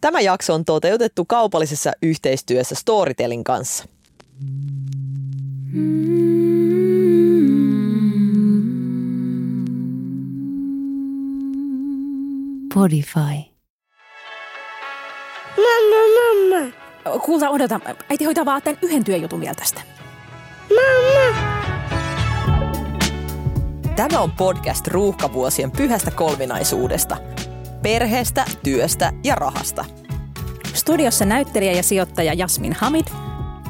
Tämä jakso on toteutettu kaupallisessa yhteistyössä Storytelin kanssa. Podify. Mamma, mamma. Kuulta, odota. Äiti hoitaa vaan tämän yhden työjutun vielä tästä. Mamma. Tämä on podcast ruuhkavuosien pyhästä kolminaisuudesta. Perheestä, työstä ja rahasta. Studiossa näyttelijä ja sijoittaja Jasmin Hamid.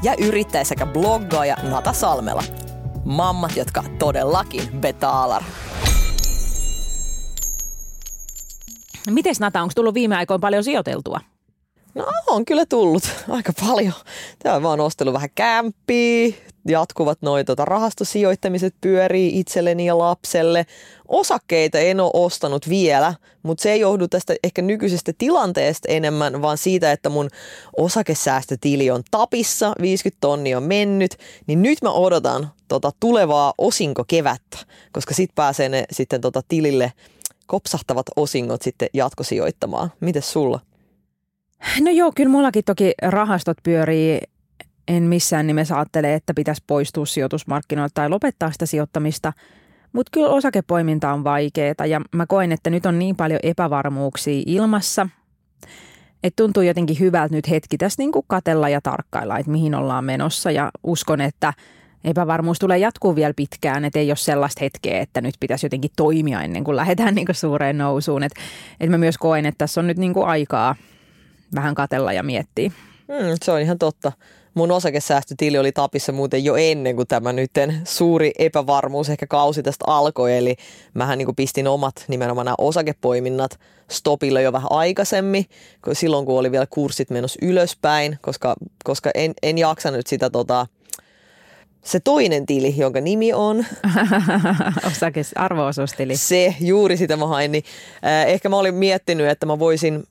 Ja yrittäjä sekä bloggaaja Nata Salmela. Mammat, jotka todellakin betaalar. Mites Nata, onko tullut viime aikoina paljon sijoiteltua? No on kyllä tullut aika paljon. Tämä on vaan ostellut vähän kämppiä, jatkuvat noin tota, rahastosijoittamiset pyörii itselleni ja lapselle. Osakkeita en ole ostanut vielä, mutta se ei johdu tästä ehkä nykyisestä tilanteesta enemmän, vaan siitä, että mun osakesäästötili on tapissa, 50 tonnia on mennyt, niin nyt mä odotan tota tulevaa osinkokevättä, koska sit pääsee ne sitten tota tilille kopsahtavat osingot sitten jatkosijoittamaan. Mites sulla? No joo, kyllä mullakin toki rahastot pyörii. En missään nimessä ajattele, että pitäisi poistua sijoitusmarkkinoilta tai lopettaa sitä sijoittamista. Mutta kyllä osakepoiminta on vaikeaa ja mä koen, että nyt on niin paljon epävarmuuksia ilmassa, että tuntuu jotenkin hyvältä nyt hetki tässä niin katella ja tarkkailla, että mihin ollaan menossa ja uskon, että epävarmuus tulee jatkuu vielä pitkään, että ei ole sellaista hetkeä, että nyt pitäisi jotenkin toimia ennen kuin lähdetään niin suureen nousuun. Että et mä myös koen, että tässä on nyt niin aikaa vähän katella ja miettiä. Mm, se on ihan totta. Mun osakesäästötili oli tapissa muuten jo ennen kuin tämä nytten suuri epävarmuus ehkä kausi tästä alkoi. Eli mähän niin pistin omat nimenomaan nämä osakepoiminnat stopille jo vähän aikaisemmin, silloin kun oli vielä kurssit menossa ylöspäin, koska, koska en, en jaksanut sitä tota, se toinen tili, jonka nimi on... Osakes, arvoosuustili. Se, juuri sitä mä hain. Niin, äh, ehkä mä olin miettinyt, että mä voisin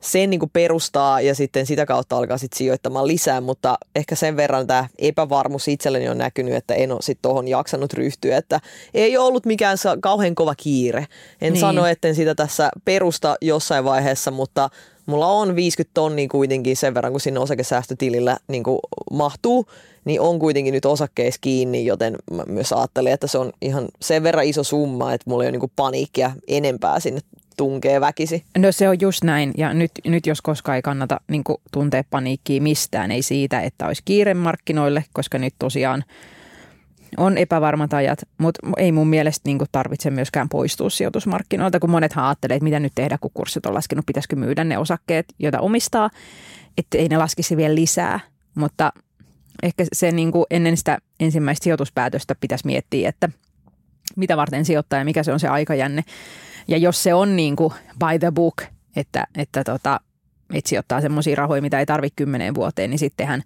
sen niin kuin perustaa ja sitten sitä kautta alkaa sitten sijoittamaan lisää, mutta ehkä sen verran tämä epävarmuus itselleni on näkynyt, että en ole sitten tuohon jaksanut ryhtyä, että ei ole ollut mikään kauhean kova kiire. En niin. sano, etten sitä tässä perusta jossain vaiheessa, mutta mulla on 50 tonnia kuitenkin sen verran, kun sinne osakesäästötilillä niin kuin mahtuu, niin on kuitenkin nyt osakkeissa kiinni, joten mä myös ajattelin, että se on ihan sen verran iso summa, että mulla ei ole niin kuin paniikkia enempää sinne tunkee väkisi. No se on just näin ja nyt, nyt jos koskaan ei kannata niin tuntea paniikkiä mistään, ei siitä, että olisi kiire markkinoille, koska nyt tosiaan on epävarmat ajat, mutta ei mun mielestä niin tarvitse myöskään poistua sijoitusmarkkinoilta, kun monethan ajattelee, että mitä nyt tehdä, kun kurssit on laskenut, pitäisikö myydä ne osakkeet, joita omistaa, että ei ne laskisi vielä lisää, mutta ehkä se niin kuin ennen sitä ensimmäistä sijoituspäätöstä pitäisi miettiä, että mitä varten sijoittaa ja mikä se on se aikajänne. Ja jos se on niin kuin by the book, että, että, tota, että sijoittaa semmoisia rahoja, mitä ei tarvitse kymmeneen vuoteen, niin sittenhän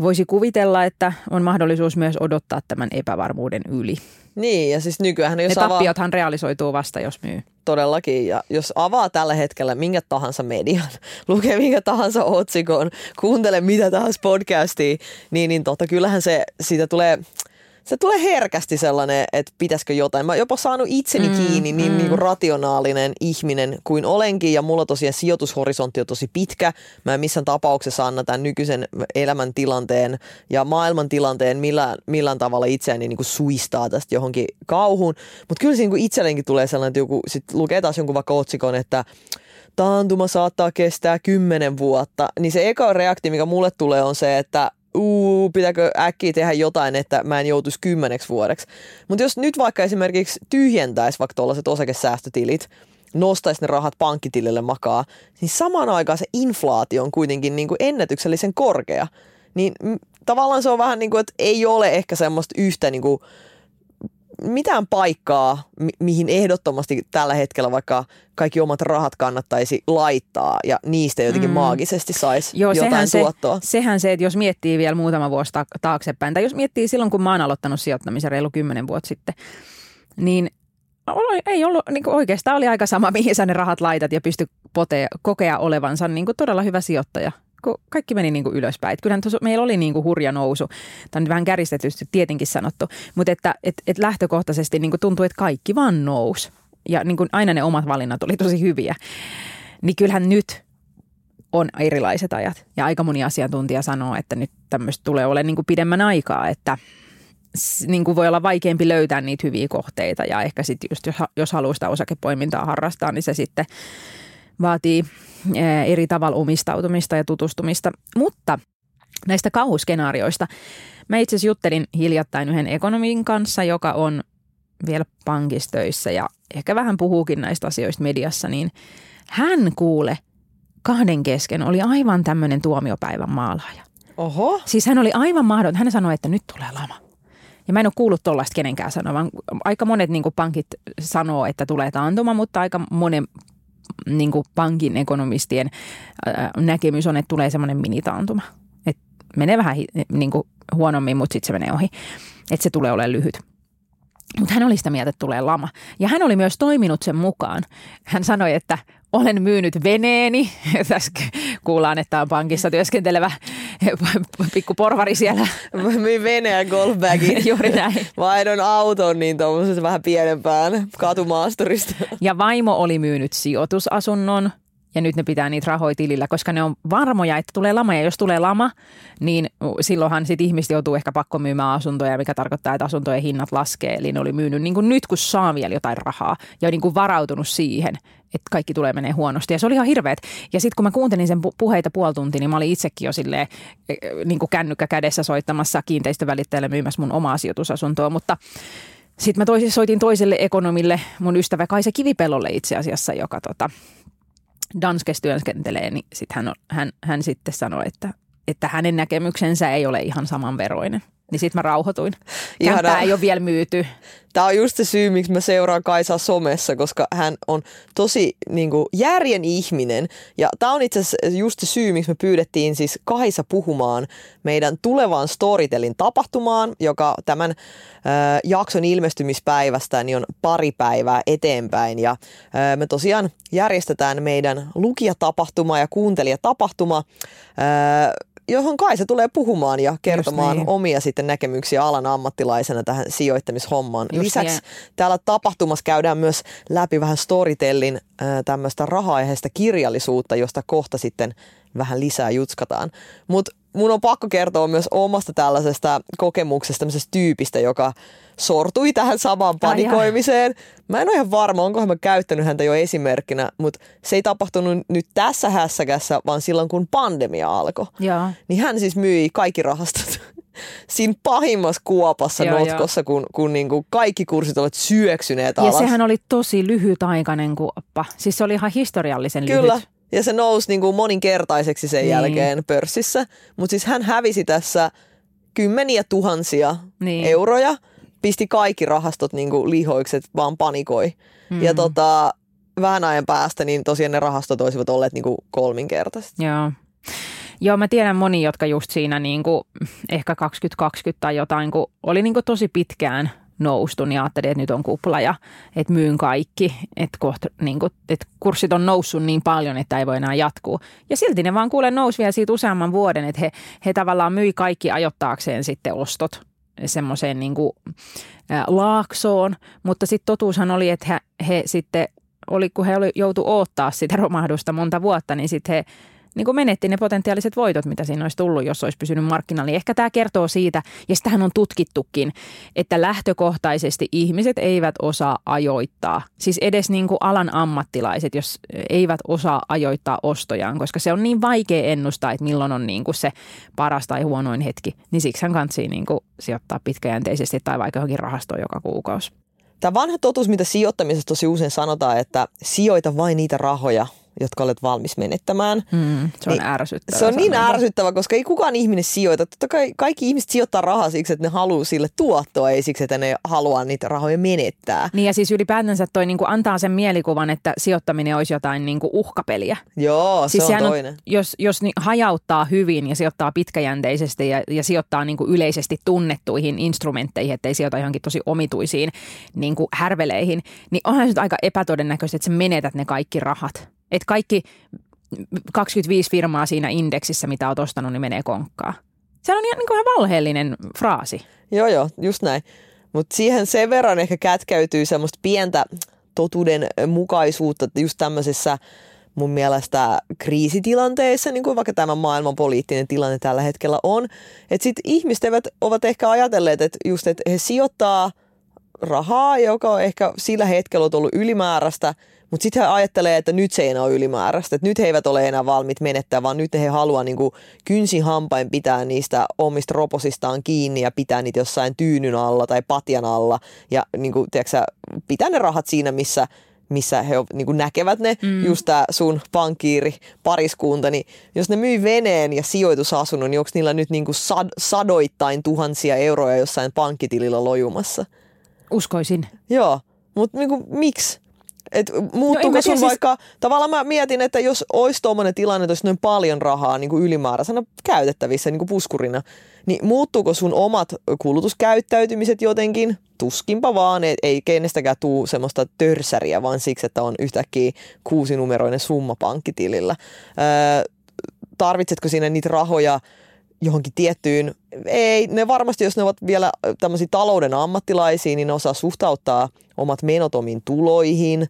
voisi kuvitella, että on mahdollisuus myös odottaa tämän epävarmuuden yli. Niin, ja siis nykyään jos Ne tappiothan avaa... realisoituu vasta, jos myy. Todellakin, ja jos avaa tällä hetkellä minkä tahansa median, lukee minkä tahansa otsikon, kuuntele mitä tahansa podcastia, niin, niin totta, kyllähän se, siitä tulee se tulee herkästi sellainen, että pitäisikö jotain. Mä jopa saanut itseni mm, kiinni niin, mm. niin kuin rationaalinen ihminen kuin olenkin ja mulla tosiaan sijoitushorisontti on tosi pitkä. Mä en missään tapauksessa anna tämän nykyisen elämäntilanteen ja maailmantilanteen millään, millään tavalla itseäni niin kuin suistaa tästä johonkin kauhuun. Mutta kyllä siinä itselleenkin tulee sellainen, että joku sit lukee taas jonkun vaikka otsikon, että taantuma saattaa kestää kymmenen vuotta, niin se eka reaktio, mikä mulle tulee, on se, että uu, pitääkö äkkiä tehdä jotain, että mä en joutuisi kymmeneksi vuodeksi. Mutta jos nyt vaikka esimerkiksi tyhjentäisi vaikka tuollaiset osakesäästötilit, nostaisi ne rahat pankkitilille makaa, niin samaan aikaan se inflaatio on kuitenkin niin kuin ennätyksellisen korkea. Niin tavallaan se on vähän niin kuin, että ei ole ehkä semmoista yhtä niin kuin mitään paikkaa, mi- mihin ehdottomasti tällä hetkellä vaikka kaikki omat rahat kannattaisi laittaa ja niistä jotenkin mm. maagisesti saisi Joo, jotain sehän tuottoa. Se, sehän se, että jos miettii vielä muutama vuosi ta- taaksepäin, tai jos miettii silloin, kun mä oon aloittanut sijoittamisen reilu kymmenen vuotta sitten, niin ei ollut, niin kuin oikeastaan oli aika sama, mihin sä ne rahat laitat ja pysty potea, kokea olevansa niin kuin todella hyvä sijoittaja kun kaikki meni niin kuin ylöspäin. Et kyllähän tuossa, meillä oli niin kuin hurja nousu. Tämä on nyt vähän käristetysti tietenkin sanottu, mutta että et, et lähtökohtaisesti niin kuin tuntui, että kaikki vaan nousi. Ja niin kuin aina ne omat valinnat oli tosi hyviä. Niin kyllähän nyt on erilaiset ajat. Ja aika moni asiantuntija sanoo, että nyt tämmöistä tulee olemaan niin kuin pidemmän aikaa, että niin kuin voi olla vaikeampi löytää niitä hyviä kohteita ja ehkä sitten jos, jos haluaa sitä osakepoimintaa harrastaa, niin se sitten vaatii ää, eri tavalla omistautumista ja tutustumista. Mutta näistä kauhuskenaarioista. Mä itse asiassa juttelin hiljattain yhden ekonomin kanssa, joka on vielä pankissa töissä ja ehkä vähän puhuukin näistä asioista mediassa, niin hän kuule kahden kesken oli aivan tämmöinen tuomiopäivän maalaaja. Oho. Siis hän oli aivan mahdoton. Hän sanoi, että nyt tulee lama. Ja mä en ole kuullut tuollaista kenenkään sanovan. Aika monet niin pankit sanoo, että tulee taantuma, mutta aika monen niin pankin ekonomistien ää, näkemys on, että tulee semmoinen minitaantuma. Että menee vähän niin huonommin, mutta sitten se menee ohi. Että se tulee olemaan lyhyt. Mutta hän oli sitä mieltä, että tulee lama. Ja hän oli myös toiminut sen mukaan. Hän sanoi, että olen myynyt veneeni. Tässä kuullaan, että on pankissa työskentelevä pikku porvari siellä. Mä myin veneen golfbagin. Juuri näin. Vaihdon auton niin tuommoisesta vähän pienempään katumaasturista. Ja vaimo oli myynyt sijoitusasunnon ja nyt ne pitää niitä rahoja tilillä, koska ne on varmoja, että tulee lama. Ja jos tulee lama, niin silloinhan sit ihmiset joutuu ehkä pakko myymään asuntoja, mikä tarkoittaa, että asuntojen hinnat laskee. Eli ne oli myynyt niin kuin nyt, kun saa vielä jotain rahaa ja niin kuin varautunut siihen, että kaikki tulee menee huonosti. Ja se oli ihan hirveet. Ja sitten kun mä kuuntelin sen pu- puheita puoli tuntia, niin mä olin itsekin jo silleen eh, niin kuin kännykkä kädessä soittamassa kiinteistövälittäjälle myymässä mun omaa sijoitusasuntoa. Mutta sitten mä toisi, soitin toiselle ekonomille, mun ystävä Kaisa Kivipellolle itse asiassa, joka tota, Danskes työskentelee, niin sit hän, on, hän, hän sitten sanoi, että, että hänen näkemyksensä ei ole ihan samanveroinen. Niin sitten mä rauhoituin. Kämppää ei ole vielä myyty. Tämä on just se syy, miksi mä seuraan Kaisaa somessa, koska hän on tosi niin kuin, järjen ihminen. Ja tämä on itse asiassa just se syy, miksi me pyydettiin siis Kaisa puhumaan meidän tulevaan Storytelin tapahtumaan, joka tämän äh, jakson ilmestymispäivästä niin on pari päivää eteenpäin. Ja äh, me tosiaan järjestetään meidän lukijatapahtuma ja kuuntelijatapahtuma, äh, johon Kaisa tulee puhumaan ja kertomaan niin. omia sitten näkemyksiä alan ammattilaisena tähän sijoittamishommaan. Just Lisäksi niin. täällä tapahtumassa käydään myös läpi vähän Storytellin äh, tämmöistä raha-aiheista kirjallisuutta, josta kohta sitten vähän lisää jutskataan. Mutta mun on pakko kertoa myös omasta tällaisesta kokemuksesta, tämmöisestä tyypistä, joka sortui tähän samaan panikoimiseen. Mä en ole ihan varma, onkohan mä käyttänyt häntä jo esimerkkinä, mutta se ei tapahtunut nyt tässä hässäkässä, vaan silloin kun pandemia alkoi. Joo. Niin hän siis myi kaikki rahastot siinä pahimmassa kuopassa Joo, notkossa, kun, kun niinku kaikki kurssit ovat syöksyneet Ja alas. sehän oli tosi lyhytaikainen kuoppa. Siis se oli ihan historiallisen Kyllä. lyhyt. Ja se nousi niinku moninkertaiseksi sen Niin. jälkeen pörssissä. Mutta siis hän hävisi tässä kymmeniä tuhansia Niin. euroja, pisti kaikki rahastot niinku lihoikset, vaan panikoi. Mm. Ja tota, vähän ajan päästä niin tosiaan ne rahastot olisivat olleet niinku kolminkertaiset. Joo. Joo, mä tiedän moni, jotka just siinä niin kuin, ehkä 2020 tai jotain, kun oli niin kuin tosi pitkään noustu, niin ajattelin, että nyt on kupla ja että myyn kaikki, että, kohta, niin kuin, että kurssit on noussut niin paljon, että ei voi enää jatkuu. Ja silti ne vaan kuulen nousi vielä siitä useamman vuoden, että he, he tavallaan myi kaikki ajottaakseen sitten ostot semmoiseen niin kuin, laaksoon, mutta sitten totuushan oli, että he, he sitten oli, kun he oli, joutu odottaa sitä romahdusta monta vuotta, niin sitten he niin kuin menetti ne potentiaaliset voitot, mitä siinä olisi tullut, jos olisi pysynyt markkinoilla. Niin ehkä tämä kertoo siitä, ja sitähän on tutkittukin, että lähtökohtaisesti ihmiset eivät osaa ajoittaa. Siis edes niin kuin alan ammattilaiset, jos eivät osaa ajoittaa ostojaan, koska se on niin vaikea ennustaa, että milloin on niin kuin se paras tai huonoin hetki. Niin siksi hän kantsii niin kuin sijoittaa pitkäjänteisesti tai vaikka johonkin rahastoon joka kuukausi. Tämä vanha totuus, mitä sijoittamisessa tosi usein sanotaan, että sijoita vain niitä rahoja, jotka olet valmis menettämään. Mm, se on Niin, ärsyttävää. Se on niin sanonta. ärsyttävä, koska ei kukaan ihminen sijoita. Totta kai kaikki ihmiset sijoittaa rahaa siksi, että ne haluaa sille tuottoa, ei siksi, että ne haluaa niitä rahoja menettää. Niin ja siis ylipäätänsä toi niinku antaa sen mielikuvan, että sijoittaminen olisi jotain niinku uhkapeliä. Joo, siis se on toinen. jos jos ni, hajauttaa hyvin ja sijoittaa pitkäjänteisesti ja, ja sijoittaa niinku yleisesti tunnettuihin instrumentteihin, ettei sijoita johonkin tosi omituisiin niinku härveleihin, niin onhan se aika epätodennäköistä, että sä menetät ne kaikki rahat. Että kaikki 25 firmaa siinä indeksissä, mitä oot ostanut, niin menee konkkaan. Se on ihan, niin ihan valheellinen fraasi. Joo, joo, just näin. Mutta siihen sen verran ehkä kätkäytyy semmoista pientä totuuden mukaisuutta, että just tämmöisessä mun mielestä kriisitilanteissa, niin kuin vaikka tämä maailman poliittinen tilanne tällä hetkellä on, että sitten ihmiset eivät, ovat ehkä ajatelleet, että just, että he sijoittaa rahaa, joka on ehkä sillä hetkellä ollut ylimääräistä, mutta sitten he ajattelee, että nyt se ei enää ole ylimääräistä, että nyt he eivät ole enää valmiit menettää, vaan nyt he haluaa niin kuin kynsin hampain pitää niistä omista roposistaan kiinni ja pitää niitä jossain tyynyn alla tai patjan alla ja niin kuin, tiedätkö, pitää ne rahat siinä, missä missä he niin näkevät ne, mm. just tämä sun pankkiiri, pariskunta, niin jos ne myy veneen ja sijoitusasunnon, niin onko niillä nyt niin sad, sadoittain tuhansia euroja jossain pankkitilillä lojumassa? Uskoisin. Joo, mutta niin miksi? Et muuttuuko mä sun siis- vaikka, tavallaan mä mietin, että jos olisi tuommoinen tilanne, että olisi noin paljon rahaa niin kuin ylimääräisenä käytettävissä niin kuin puskurina, niin muuttuuko sun omat kulutuskäyttäytymiset jotenkin? Tuskinpa vaan, et ei kenestäkään tuu semmoista törsäriä, vaan siksi, että on yhtäkkiä kuusinumeroinen summa pankkitilillä. Öö, tarvitsetko siinä niitä rahoja johonkin tiettyyn, ei, ne varmasti, jos ne ovat vielä tämmöisiä talouden ammattilaisia, niin ne osaa suhtauttaa omat menot omiin tuloihin,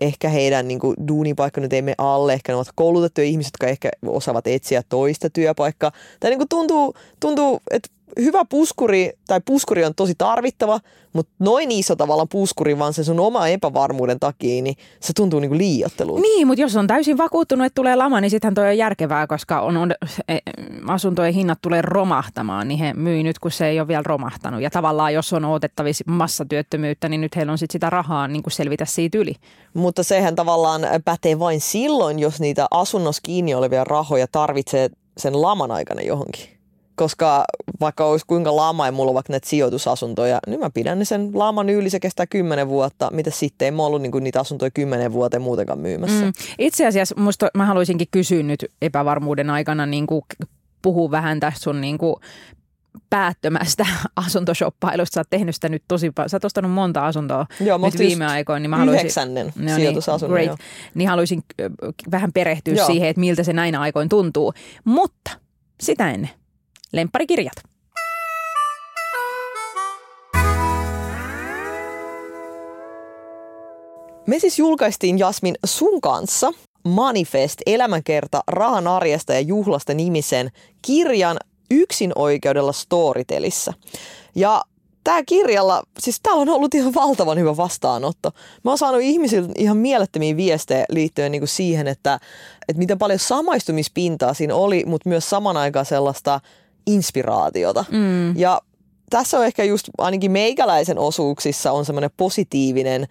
ehkä heidän niin kuin, duunipaikka nyt ei mene alle, ehkä ne ovat koulutettuja ihmisiä, jotka ehkä osaavat etsiä toista työpaikkaa. Tai niin kuin tuntuu, tuntuu, että hyvä puskuri, tai puskuri on tosi tarvittava, mutta noin iso tavallaan puskuri vaan sen sun oma epävarmuuden takia, niin se tuntuu niin kuin liiottelulta. Niin, mutta jos on täysin vakuuttunut, että tulee lama, niin sittenhän toi on järkevää, koska on, on, e, asuntojen hinnat tulee romahtamaan, niin he myy nyt, kun se ei ole vielä romahtanut. Ja tavallaan, jos on otettavissa massatyöttömyyttä, niin nyt heillä on sit sitä rahaa niin kuin selvitä siitä yli. Mutta sehän tavallaan pätee vain silloin, jos niitä asunnossa kiinni olevia rahoja tarvitsee sen laman aikana johonkin. Koska vaikka olisi kuinka lama ja mulla on vaikka näitä sijoitusasuntoja, niin mä pidän ne sen laman yli, se kestää kymmenen vuotta. Mitä sitten, ei mä ollut niinku niitä asuntoja kymmenen vuoteen muutenkaan myymässä. Mm. Itse asiassa musta, mä haluaisinkin kysyä nyt epävarmuuden aikana niin kuin puhua vähän tästä sun niin kuin päättömästä asuntoshoppailusta. Sä oot tehnyt sitä nyt tosi paljon. Sä oot ostanut monta asuntoa Joo, nyt viime aikoina. Niin mä haluaisin, Yhdeksännen No niin, sijoitusasunnon. great. joo. Niin haluaisin vähän perehtyä Joo. siihen, että miltä se näinä aikoin tuntuu. Mutta sitä ennen. Lempparikirjat. Me siis julkaistiin Jasmin sun kanssa Manifest, elämänkerta rahan arjesta ja juhlasta nimisen kirjan yksin oikeudella Storytelissä. Ja tämä kirjalla, siis täällä on ollut ihan valtavan hyvä vastaanotto. Mä oon saanut ihmisiltä ihan mielettömiä viestejä liittyen niinku siihen, että, että miten paljon samaistumispintaa siinä oli, mutta myös saman aikaan sellaista inspiraatiota. Mm. Ja tässä on ehkä just ainakin meikäläisen osuuksissa on semmoinen positiivinen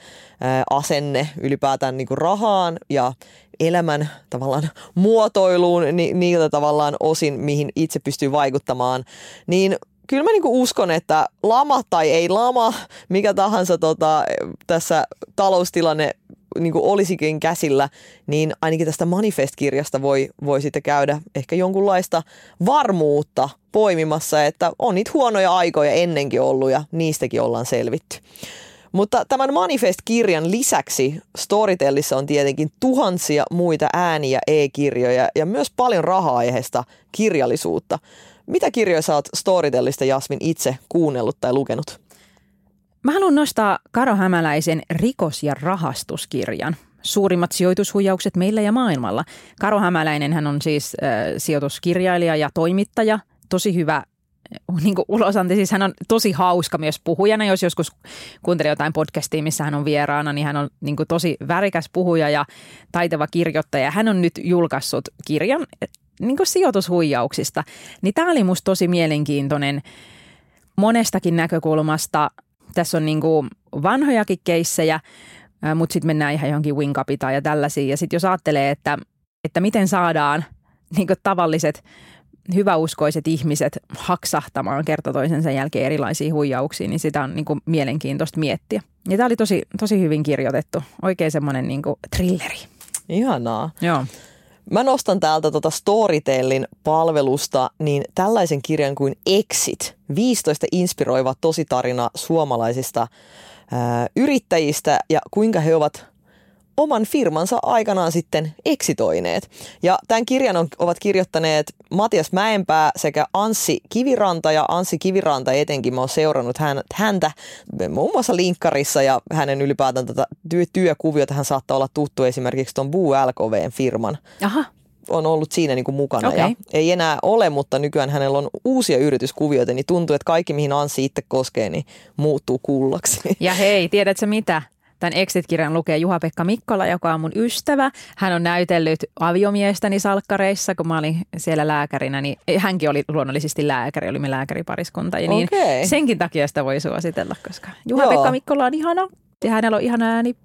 asenne ylipäätään niinku rahaan ja elämän tavallaan muotoiluun ni, niiltä tavallaan osin, mihin itse pystyy vaikuttamaan, niin kyllä mä niinku uskon, että lama tai ei lama, mikä tahansa tota, tässä taloustilanne niin kuin olisikin käsillä, niin ainakin tästä Manifest-kirjasta voi, voi sitten käydä ehkä jonkunlaista varmuutta poimimassa, että on niitä huonoja aikoja ennenkin ollut ja niistäkin ollaan selvitty. Mutta tämän Manifest-kirjan lisäksi Storytellissa on tietenkin tuhansia muita ääniä e-kirjoja ja myös paljon raha-aiheesta kirjallisuutta. Mitä kirjoja sä oot Storytellista, Jasmin, itse kuunnellut tai lukenut? Mä haluan nostaa Karo Hämäläisen rikos- ja rahastuskirjan. Suurimmat sijoitushuijaukset meillä ja maailmalla. Karo Hämäläinen hän on siis äh, sijoituskirjailija ja toimittaja. Tosi hyvä äh, niin kuin ulosanti, siis hän on tosi hauska myös puhujana. Jos joskus kuuntelee jotain podcastia, missä hän on vieraana, niin hän on niin kuin tosi värikäs puhuja ja taitava kirjoittaja. Hän on nyt julkaissut kirjan äh, niin kuin sijoitushuijauksista. Niin tämä oli musta tosi mielenkiintoinen monestakin näkökulmasta. Tässä on niin kuin vanhojakin keissejä, mutta sitten mennään ihan johonkin wing capitaan ja tällaisiin. Ja sitten jos ajattelee, että, että miten saadaan niin kuin tavalliset hyväuskoiset ihmiset haksahtamaan kerta toisensa jälkeen erilaisiin huijauksiin, niin sitä on niin kuin mielenkiintoista miettiä. Ja tämä oli tosi, tosi hyvin kirjoitettu. Oikein semmoinen niin kuin thrilleri. Ihanaa. Joo. Mä nostan täältä tota Storytellin palvelusta niin tällaisen kirjan kuin Exit, 15 inspiroiva tositarina suomalaisista ää, yrittäjistä ja kuinka he ovat oman firmansa aikanaan sitten eksitoineet. Ja tämän kirjan on, ovat kirjoittaneet Matias Mäenpää sekä Anssi Kiviranta ja Anssi Kiviranta etenkin mä oon seurannut hän, häntä muun muassa linkkarissa ja hänen ylipäätään tätä työ, työkuviota hän saattaa olla tuttu esimerkiksi tuon Buu LKVn firman Aha, on ollut siinä niin kuin mukana Okei. ja ei enää ole, mutta nykyään hänellä on uusia yrityskuvioita, niin tuntuu, että kaikki mihin Anssi itse koskee, niin muuttuu kullaksi. Ja hei, tiedätkö mitä? Tämän Exit-kirjan lukee Juha-Pekka Mikkola, joka on mun ystävä. Hän on näytellyt aviomiestäni salkkareissa, kun mä olin siellä lääkärinä. Niin hänkin oli luonnollisesti lääkäri, olimme lääkäripariskunta. Ja niin Okei. senkin takia sitä voi suositella, koska Juha-Pekka. Mikkola on ihana ja hänellä on ihana ääni.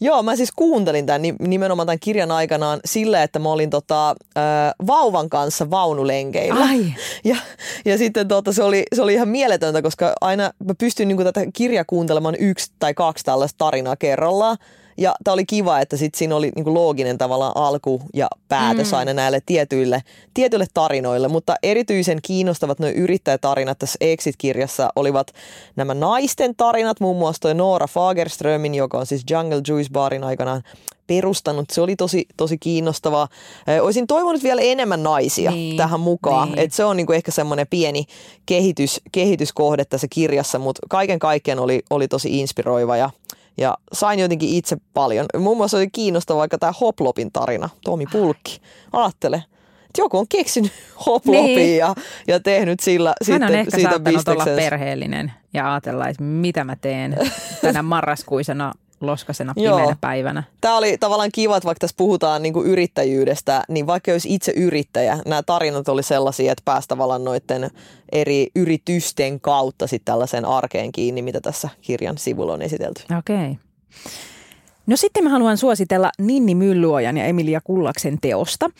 Joo, mä siis kuuntelin tämän ni- nimenomaan tämän kirjan aikanaan sillä, että mä olin tota, äh, vauvan kanssa vaunulenkeillä. Ai. Ja, ja sitten tota, se, oli, se oli ihan mieletöntä, koska aina mä pystyn niin tätä kirjaa kuuntelemaan yksi tai kaksi tällaista tarinaa kerrallaan. Ja tämä oli kiva, että sit siinä oli niin looginen tavallaan alku ja päätös mm. aina näille tietyille, tietyille tarinoille. Mutta erityisen kiinnostavat nuo yrittäjätarinat tässä Exit-kirjassa olivat nämä naisten tarinat, muun muassa toi Noora Fagerströmin, joka on siis Jungle Juice Barin aikanaan perustanut. Se oli tosi, tosi kiinnostavaa. Olisin toivonut vielä enemmän naisia Niin, tähän mukaan. niin. Et se on niinku ehkä semmoinen pieni kehitys, kehityskohde tässä kirjassa, mutta kaiken kaikkiaan oli, oli tosi inspiroiva ja, ja sain jotenkin itse paljon. Muun muassa oli kiinnostava vaikka tämä Hoplopin tarina, Tomi Pulkki. Ajattele, että joku on keksinyt Hoplopin Niin. ja, ja tehnyt sillä Hän sitten on ehkä siitä olla perheellinen ja ajatella, että mitä mä teen tänä marraskuisena loskasena Joo. pimeänä päivänä. Tämä oli tavallaan kiva, että vaikka tässä puhutaan niin kuin yrittäjyydestä, niin vaikka olisi itse yrittäjä, nämä tarinat oli sellaisia, että pääsi tavallaan noiden eri yritysten kautta sitten tällaiseen arkeen kiinni, mitä tässä kirjan sivulla on esitelty. Okei. No sitten mä haluan suositella Ninni Mylluojan ja Emilia Kullaksen teosta.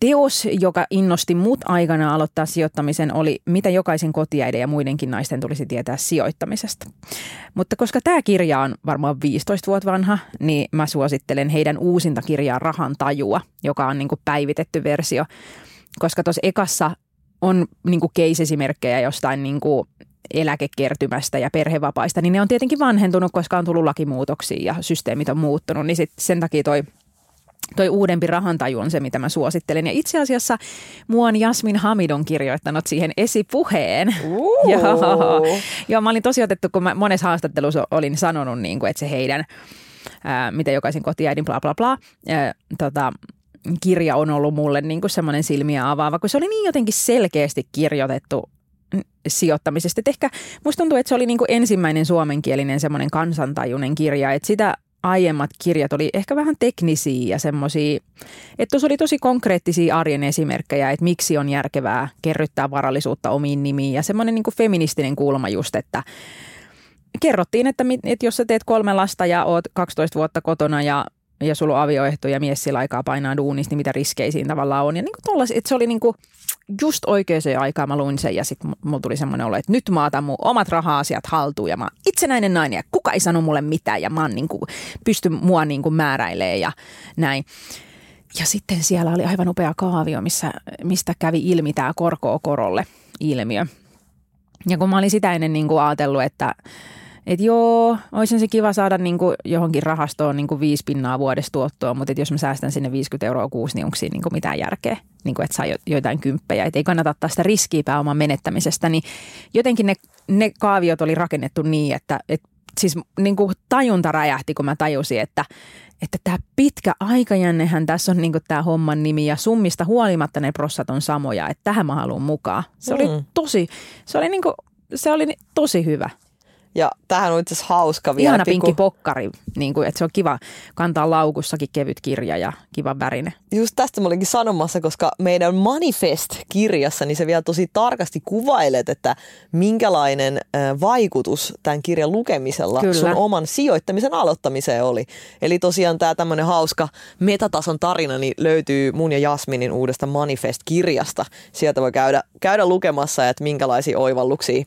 Teos, joka innosti mut aikana aloittaa sijoittamisen, oli mitä jokaisen kotiäiden ja muidenkin naisten tulisi tietää sijoittamisesta. Mutta koska tämä kirja on varmaan 15 vuotta vanha, niin mä suosittelen heidän uusinta kirjaa Rahan tajua, joka on niinku päivitetty versio. Koska tuossa ekassa on niinku case-esimerkkejä jostain niinku eläkekertymästä ja perhevapaista, niin ne on tietenkin vanhentunut, koska on tullut lakimuutoksia ja systeemit on muuttunut, niin sit sen takia toi toi uudempi rahantaju on se, mitä mä suosittelen. Ja itse asiassa muun Jasmin Hamid on kirjoittanut siihen esipuheen. Uh. Joo. Joo, mä olin tosi otettu, kun mä monessa haastattelussa olin sanonut, niin kuin, että se heidän, ää, mitä jokaisen kotiäidin bla bla bla, ää, tota, kirja on ollut mulle niin kuin semmoinen silmiä avaava, kun se oli niin jotenkin selkeästi kirjoitettu sijoittamisesta. Et ehkä musta tuntuu, että se oli niin kuin ensimmäinen suomenkielinen semmoinen kansantajuinen kirja, että sitä aiemmat kirjat oli ehkä vähän teknisiä ja semmoisia, että tuossa oli tosi konkreettisia arjen esimerkkejä, että miksi on järkevää kerryttää varallisuutta omiin nimiin ja semmoinen niin feministinen kulma just, että kerrottiin, että, että jos sä teet kolme lasta ja oot 12 vuotta kotona ja ja sulla on avioehto ja mies sillä aikaa painaa duunista, niin mitä riskejä siinä tavallaan on. Ja niin kuin tollas, että se oli niin kuin just oikeaan aikaan mä luin sen ja sitten mulla tuli semmoinen olo, että nyt mä otan mun omat raha-asiat haltuun ja mä oon itsenäinen nainen ja kuka ei sano mulle mitään ja mä oon niin kuin, pystyn mua niin kuin määräilee ja näin. Ja sitten siellä oli aivan upea kaavio, missä, mistä kävi ilmi tämä korkoa korolle ilmiö. Ja kun mä olin sitä ennen niin kuin ajatellut, että et joo, olisi se kiva saada niin kuin johonkin rahastoon niin kuin viisi pinnaa vuodessa tuottoa, mutta et jos mä säästän sinne 50 euroa kuusi, niin onko siinä niin kuin mitään järkeä, niin kuin, että saa jo- joitain kymppejä. Et ei kannata ottaa sitä riskiä pääoman menettämisestä, niin jotenkin ne, ne kaaviot oli rakennettu niin, että et, siis niin kuin tajunta räjähti, kun mä tajusin, että että tämä pitkä aikajännehän tässä on niin tämä homman nimi ja summista huolimatta ne prossat on samoja, että tähän mä haluan mukaan. Se oli Mm. tosi, se oli, niin kuin, se oli tosi hyvä. Ja tähän on itse asiassa hauska vielä. Ihana pikku- pinkki pokkari, niin kuin, että se on kiva kantaa laukussakin kevyt kirja ja kiva värine. Just tästä mä olinkin sanomassa, koska meidän Manifest-kirjassa, niin se vielä tosi tarkasti kuvailet, että minkälainen vaikutus tämän kirjan lukemisella Kyllä. sun oman sijoittamisen aloittamiseen oli. Eli tosiaan tämä tämmöinen hauska metatason tarina niin löytyy mun ja Jasminin uudesta Manifest-kirjasta. Sieltä voi käydä, käydä lukemassa, että minkälaisia oivalluksia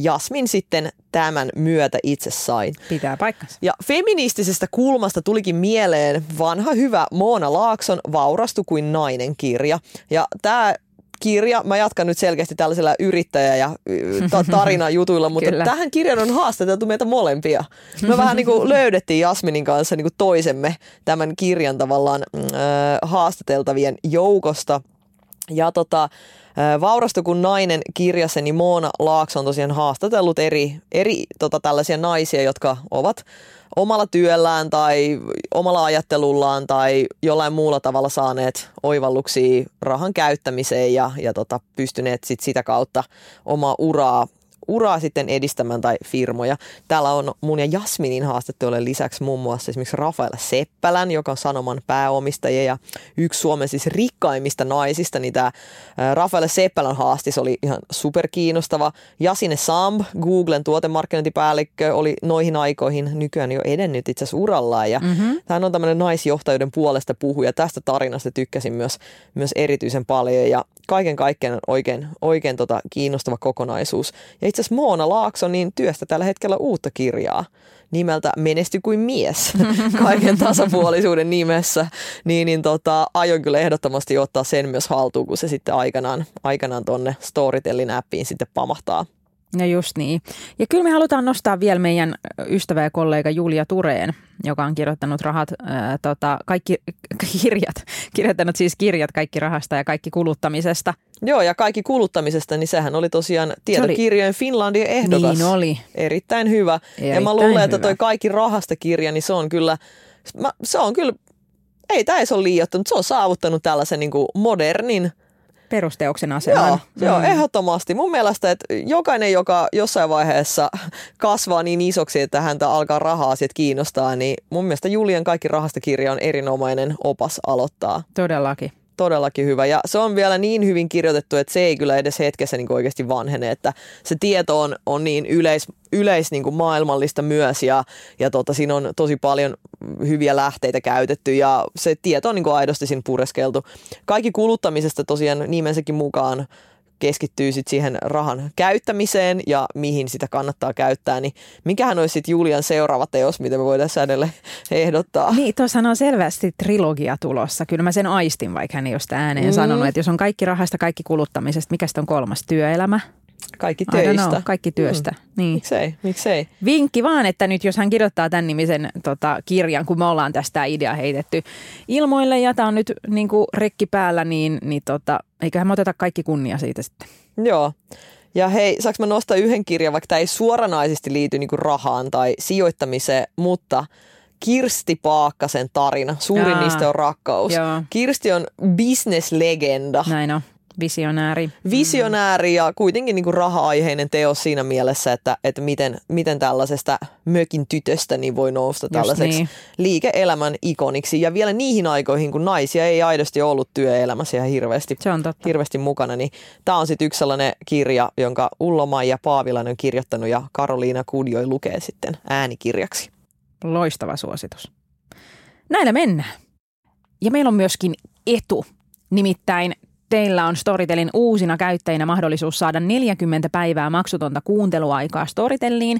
Jasmin sitten tämän myötä itse sain. Pitää paikkansa. Ja feministisestä kulmasta tulikin mieleen vanha hyvä Moona Laakson Vaurastu kuin nainen kirja. Ja tämä kirja, mä jatkan nyt selkeästi tällaisella yrittäjä- ja y, ta- tarinajutuilla, mutta Kyllä. tähän kirjan on haastateltu meitä molempia. Me vähän niin kuin löydettiin Jasminin kanssa niin kuin toisemme tämän kirjan tavallaan äh, haastateltavien joukosta. Ja tota, äh, Vaurastu kun nainen kirjassa, niin Moona Laakso on tosiaan haastatellut eri, eri tota, tällaisia naisia, jotka ovat omalla työllään tai omalla ajattelullaan tai jollain muulla tavalla saaneet oivalluksia rahan käyttämiseen ja, ja tota, pystyneet sit sitä kautta omaa uraa uraa sitten edistämään tai firmoja. Täällä on mun ja Jasminin haastattelujen lisäksi muun muassa esimerkiksi Rafaela Seppälän, joka on Sanoman pääomistaja ja yksi Suomen siis rikkaimmista naisista, niin tämä Rafaela Seppälän haastis oli ihan superkiinnostava. Jasine Samb, Googlen tuotemarkkinointipäällikkö, oli noihin aikoihin nykyään jo edennyt itse asiassa urallaan ja mm-hmm. hän on tämmöinen naisjohtajuuden puolesta puhuja. Tästä tarinasta tykkäsin myös, myös erityisen paljon ja kaiken kaikkiaan oikein, oikein tota kiinnostava kokonaisuus. Ja itse asiassa Moona Laakso niin työstä tällä hetkellä uutta kirjaa nimeltä Menesty kuin mies kaiken tasapuolisuuden nimessä, niin, niin tota, aion kyllä ehdottomasti ottaa sen myös haltuun, kun se sitten aikanaan, aikanaan tonne Storytellin appiin sitten pamahtaa. No just niin. Ja kyllä me halutaan nostaa vielä meidän ystävä ja kollega Julia Tureen, joka on kirjoittanut rahat, ää, tota, kaikki kirjat, kirjoittanut siis kirjat kaikki rahasta ja kaikki kuluttamisesta. Joo, ja kaikki kuluttamisesta, niin sehän oli tosiaan tietokirjojen Finlandin ehdokas. Niin oli. Erittäin hyvä. Erittäin ja mä luulen, hyvä. että toi kaikki rahasta kirja, niin se on kyllä, mä, se on kyllä, ei tämä edes ole liioittanut, se on saavuttanut tällaisen niin kuin modernin Perusteoksen aseman. Joo, mm. joo, ehdottomasti. Mun mielestä, että jokainen, joka jossain vaiheessa kasvaa niin isoksi, että häntä alkaa rahaa asiat kiinnostaa, niin mun mielestä Julian kaikki rahasta kirja on erinomainen opas aloittaa. Todellakin. Todellakin hyvä. Ja se on vielä niin hyvin kirjoitettu, että se ei kyllä edes hetkessä niin oikeasti vanhene, että se tieto on, on niin yleis, yleis niin kuin maailmallista myös ja, ja tota, siinä on tosi paljon hyviä lähteitä käytetty ja se tieto on niin kuin aidosti siinä pureskeltu. Kaikki kuluttamisesta tosiaan nimensäkin mukaan keskittyy sit siihen rahan käyttämiseen ja mihin sitä kannattaa käyttää, niin mikähän olisi sitten Julian seuraava teos, mitä me voitaisiin hänelle ehdottaa? Niin, tuossahan on selvästi trilogia tulossa. Kyllä mä sen aistin, vaikka hän ei ole sitä ääneen mm. sanonut, että jos on kaikki rahasta, kaikki kuluttamisesta, mikä on kolmas? Työelämä? Kaikki töistä. know, kaikki työstä. Mm. Niin. Miksei, miksei. Vinkki vaan, että nyt jos hän kirjoittaa tämän nimisen tota, kirjan, kun me ollaan tästä idea heitetty ilmoille ja tämä on nyt niin kuin rekki päällä, niin, niin tota, eiköhän me oteta kaikki kunnia siitä sitten. Joo. Ja hei, saanko mä nostaa yhden kirjan, vaikka tämä ei suoranaisesti liity niinku rahaan tai sijoittamiseen, mutta Kirsti Paakkasen tarina. Suurin niistä on rakkaus. joo. Kirsti on bisneslegenda. Näin on, visionääri. Visionääri ja kuitenkin niin kuin raha-aiheinen teos siinä mielessä, että, että miten, miten tällaisesta mökin tytöstä niin voi nousta tällaiseksi niin. liike-elämän ikoniksi. Ja vielä niihin aikoihin, kun naisia ei aidosti ollut työelämässä ihan hirveästi, Se on totta. hirveästi mukana, niin tämä on sitten yksi sellainen kirja, jonka Ullo ja Paavilainen on kirjoittanut ja Karoliina Kudjoi lukee sitten äänikirjaksi. Loistava suositus. Näillä mennään. Ja meillä on myöskin etu. Nimittäin teillä on Storytelin uusina käyttäjinä mahdollisuus saada 40 päivää maksutonta kuunteluaikaa Storytelliin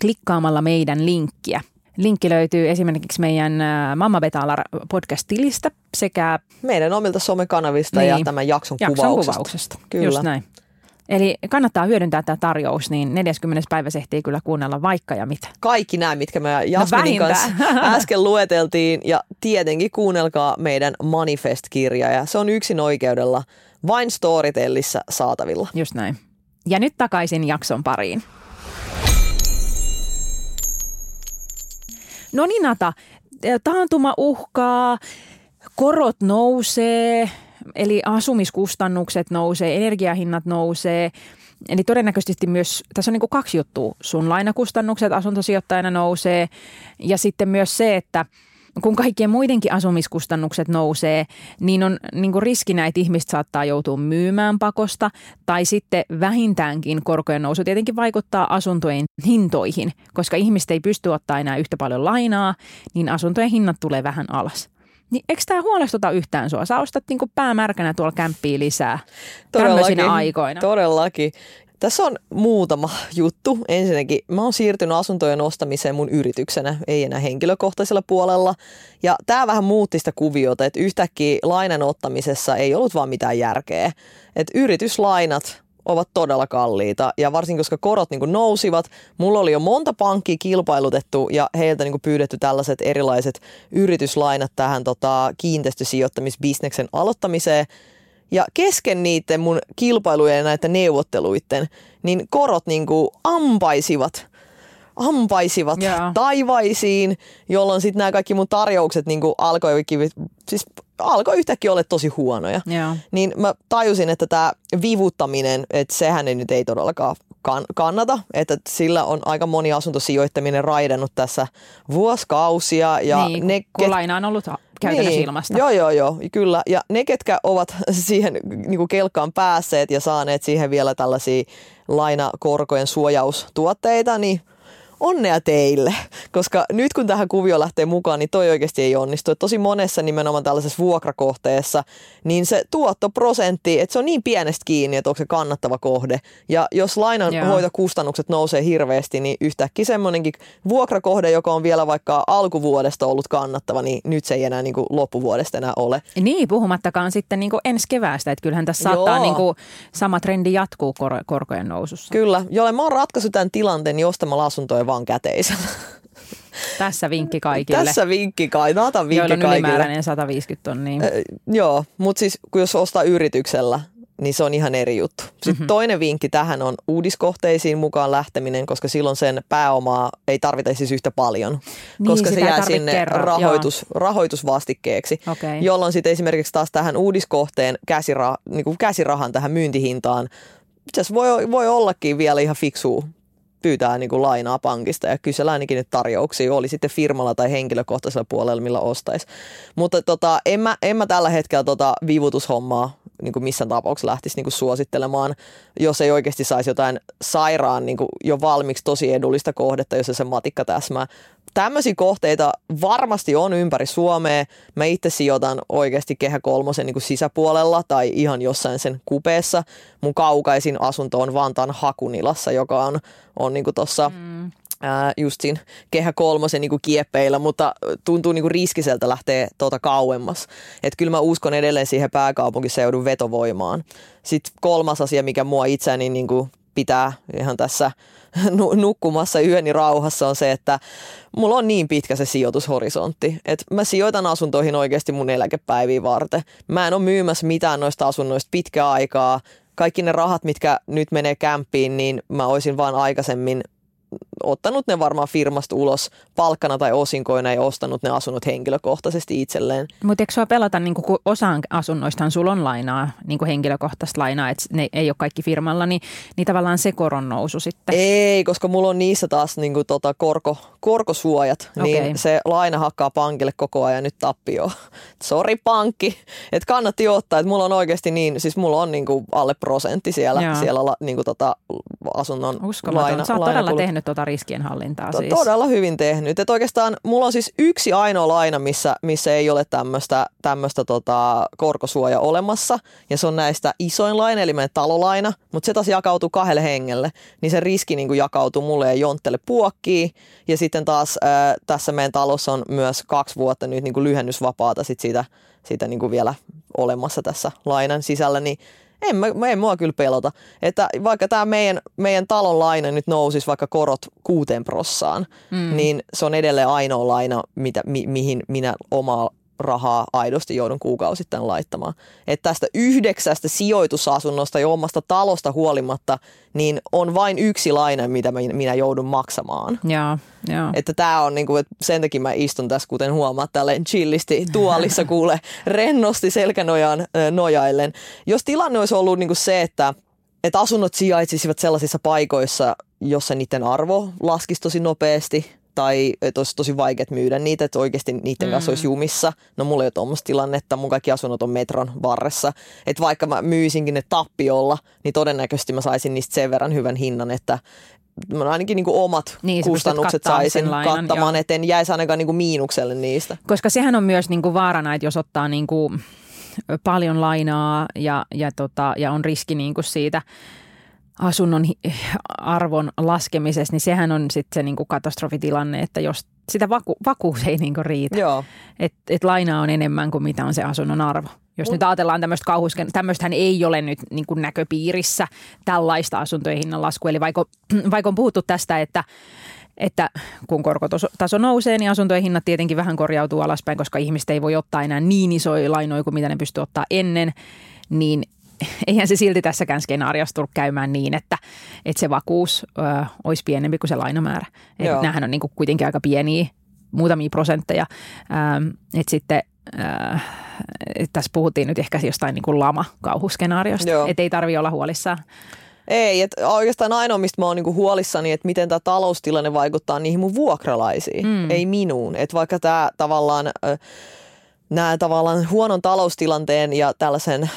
klikkaamalla meidän linkkiä. Linkki löytyy esimerkiksi meidän äh, Mamma Betalar podcast-tilistä sekä Meidän omilta somekanavista ja Niin. tämän jakson, jakson kuvauksesta. kuvauksesta. Kyllä. Just näin. Eli kannattaa hyödyntää tämä tarjous, niin 40. päivä ehtii kyllä kuunnella vaikka ja mitä. kaikki nämä, mitkä me Jasminin No kanssa äsken lueteltiin. Ja tietenkin kuunnelkaa meidän Manifest-kirja. Ja se on yksin oikeudella vain Storytellissa saatavilla. Just näin. Ja nyt takaisin jakson pariin. No niin Nata, taantuma uhkaa, korot nousee, eli asumiskustannukset nousee, energiahinnat nousee. Eli todennäköisesti myös, tässä on niin kuin kaksi juttua. Sun lainakustannukset asuntosijoittajana nousee ja sitten myös se, että kun kaikkien muidenkin asumiskustannukset nousee, niin on niin kuin riskinä, että ihmiset saattaa joutua myymään pakosta. Tai sitten vähintäänkin korkojen nousu tietenkin vaikuttaa asuntojen hintoihin, koska ihmiset ei pysty ottaa enää yhtä paljon lainaa, niin asuntojen hinnat tulee vähän alas. Niin eikö tämä huolestuta yhtään sua? Sä ostat niin päämärkänä tuolla kämppiä lisää tämmöisinä aikoina. Todellakin. Tässä on muutama juttu. Ensinnäkin mä oon siirtynyt asuntojen ostamiseen mun yrityksenä, ei enää henkilökohtaisella puolella. Ja tämä vähän muutti sitä kuviota, että yhtäkkiä lainan ottamisessa ei ollut vaan mitään järkeä. Että yrityslainat ovat todella kalliita ja varsinkin koska korot niin nousivat, mulla oli jo monta pankkia kilpailutettu ja heiltä niin pyydetty tällaiset erilaiset yrityslainat tähän tota, kiinteistösijoittamisbisneksen aloittamiseen. Ja kesken niiden mun kilpailujen ja näiden neuvotteluiden, niin korot niin ampaisivat ampaisivat Joo. taivaisiin, jolloin sitten nämä kaikki mun tarjoukset niin alkoi, siis alkoi yhtäkkiä olla tosi huonoja. Joo. Niin mä tajusin, että tämä vivuttaminen, että sehän ei nyt ei todellakaan kan- kannata, että sillä on aika moni asuntosijoittaminen raidannut tässä vuosikausia. Ja niin, ne, kun laina on ollut käytännössä niin, ilmasta. Joo, joo, joo, kyllä. Ja ne, ketkä ovat siihen niin kuin kelkaan päässeet ja saaneet siihen vielä tällaisia lainakorkojen suojaustuotteita, niin – onnea teille, koska nyt kun tähän kuvio lähtee mukaan, niin toi oikeasti ei onnistu. Et tosi monessa nimenomaan tällaisessa vuokrakohteessa, niin se tuottoprosentti, että se on niin pienestä kiinni, että onko se kannattava kohde. Ja jos lainanhoitokustannukset nousee hirveästi, niin yhtäkkiä semmoinenkin vuokrakohde, joka on vielä vaikka alkuvuodesta ollut kannattava, niin nyt se ei enää niin kuin loppuvuodesta enää ole. Niin, puhumattakaan sitten niin kuin ensi keväästä, että kyllähän tässä saattaa niin kuin sama trendi jatkuu kor- korkojen nousussa. Kyllä, jolle mä oon ratkaissut tämän tilanteen niin ostamalla asuntoja vaan käteisellä. Tässä vinkki kaikille. Tässä vinkki kai, nata vinkki Joilla on kaikille. ylimääräinen 150 tonnia. Äh, joo, mutta siis kun jos ostaa yrityksellä, niin se on ihan eri juttu. Sitten mm-hmm. toinen vinkki tähän on uudiskohteisiin mukaan lähteminen, koska silloin sen pääomaa ei tarvita siis yhtä paljon, Niin, koska se jää sinne kerran, rahoitus, rahoitusvastikkeeksi, Okei. jolloin sitten esimerkiksi taas tähän uudiskohteen käsira, niin kuin käsirahan tähän myyntihintaan, itse voi, voi ollakin vielä ihan fiksua pyytää niin kuin lainaa pankista ja kysellä ainakin nyt tarjouksia, oli sitten firmalla tai henkilökohtaisella puolella, millä ostaisi. Mutta tota, en, mä, en mä tällä hetkellä tota viivutushommaa niin kuin missään tapauksessa lähtisi niin kuin suosittelemaan, jos ei oikeasti saisi jotain sairaan niin kuin jo valmiiksi tosi edullista kohdetta, jos se matikka täsmää. Tämmöisiä kohteita varmasti on ympäri Suomea. Mä itse sijoitan oikeasti Kehä Kolmosen niin kuin sisäpuolella tai ihan jossain sen kupeessa. Mun kaukaisin asunto on Vantaan Hakunilassa, joka on, on niin tuossa mm just siinä kehä kolmosen niin kieppeillä, mutta tuntuu niin riskiseltä lähteä tuota kauemmas. Että kyllä mä uskon edelleen siihen pääkaupunkiseudun vetovoimaan. Sitten kolmas asia, mikä mua itseäni niin kuin pitää ihan tässä nukkumassa yöni rauhassa on se, että mulla on niin pitkä se sijoitushorisontti, että mä sijoitan asuntoihin oikeasti mun eläkepäiviä varten. Mä en ole myymässä mitään noista asunnoista pitkää aikaa. Kaikki ne rahat, mitkä nyt menee kämppiin, niin mä olisin vaan aikaisemmin ottanut ne varmaan firmasta ulos palkkana tai osinkoina ja ostanut ne asunnot henkilökohtaisesti itselleen. Mutta eikö sua pelata, niin kun osaan asunnoistahan sulla on lainaa, niin henkilökohtaista lainaa, että ne ei ole kaikki firmalla, niin, niin tavallaan se koron nousu sitten? Ei, koska mulla on niissä taas niin kuin tota korko, korkosuojat, niin Okei. se laina hakkaa pankille koko ajan nyt tappio. Sori pankki, että kannatti ottaa, että mulla on oikeasti niin, siis mulla on niin kuin alle prosentti siellä, Joo. siellä niin kuin tota asunnon Uskomaton. laina, Sä oot todella lainakulut. Tehnyt tuota riskienhallintaa To- siis. Todella hyvin tehnyt. Et oikeastaan mulla on siis yksi ainoa laina, missä, missä ei ole tämmöistä tota, korkosuoja olemassa. Ja se on näistä isoin laina, eli meidän talolaina. Mutta se taas jakautuu kahdelle hengelle. Niin se riski niin kuin jakautuu mulle ja Jonttelle puokkiin. Ja sitten taas ää, tässä meidän talossa on myös kaksi vuotta nyt niin kuin lyhennysvapaata sit siitä, siitä niin kuin vielä olemassa tässä lainan sisällä. Niin en, mä, en mua kyllä pelota. Että vaikka tämä meidän, meidän talon laina nyt nousisi vaikka korot kuuteen prossaan, mm. niin se on edelleen ainoa laina, mitä, mi, mihin minä omaa rahaa aidosti joudun kuukausittain laittamaan. Että tästä yhdeksästä sijoitusasunnosta ja omasta talosta huolimatta, niin on vain yksi laina, mitä minä joudun maksamaan. Joo, joo. Että tämä on niinku, että sen takia mä istun tässä, kuten huomaat, tälleen chillisti tuolissa kuule rennosti selkänojaan ö, nojaillen. Jos tilanne olisi ollut niinku se, että, että asunnot sijaitsisivat sellaisissa paikoissa, jossa niiden arvo laskisi tosi nopeasti, tai että olisi tosi vaikea myydä niitä, että oikeasti niiden kanssa olisi jumissa. No mulla ei ole tuommoista tilannetta, mun kaikki asunnot on metron varressa. Että vaikka mä myisinkin ne tappiolla, niin todennäköisesti mä saisin niistä sen verran hyvän hinnan, että mä ainakin niin kuin omat Niin, kustannukset saisin lainan, kattamaan, joo. että en jäisi ainakaan niin kuin miinukselle niistä. Koska sehän on myös niin kuin vaarana, että jos ottaa niin kuin paljon lainaa ja, ja, tota, ja on riski niin kuin siitä asunnon arvon laskemisessa, niin sehän on sitten se niin kuin katastrofitilanne, että jos sitä vaku- vakuus ei niin kuin riitä, Joo. että et lainaa on enemmän kuin mitä on se asunnon arvo. Jos nyt ajatellaan tämmöistä kauhusken, tämmöistähän ei ole nyt niin kuin näköpiirissä tällaista asuntojen hinnan laskua. Eli vaikka, vaikka on puhuttu tästä, että, että kun korkotaso nousee, niin asuntojen hinnat tietenkin vähän korjautuu alaspäin, koska ihmiset ei voi ottaa enää niin isoja lainoja kuin mitä ne pystyy ottaa ennen, niin eihän se silti tässäkään skenaariossa tule käymään niin, että, että se vakuus ö, olisi pienempi kuin se lainamäärä. Et Joo. nämähän on niin kuin kuitenkin aika pieniä, muutamia prosentteja. Että sitten et tässä puhuttiin nyt ehkä jostain niin kuin lama-kauhuskenaariosta, että ei tarvitse olla huolissaan. Ei, et oikeastaan ainoa, mistä mä oon niinku huolissani, että miten tämä taloustilanne vaikuttaa niihin mun vuokralaisiin, mm. ei minuun. Et vaikka tämä tavallaan, nämä tavallaan huonon taloustilanteen ja tällaisen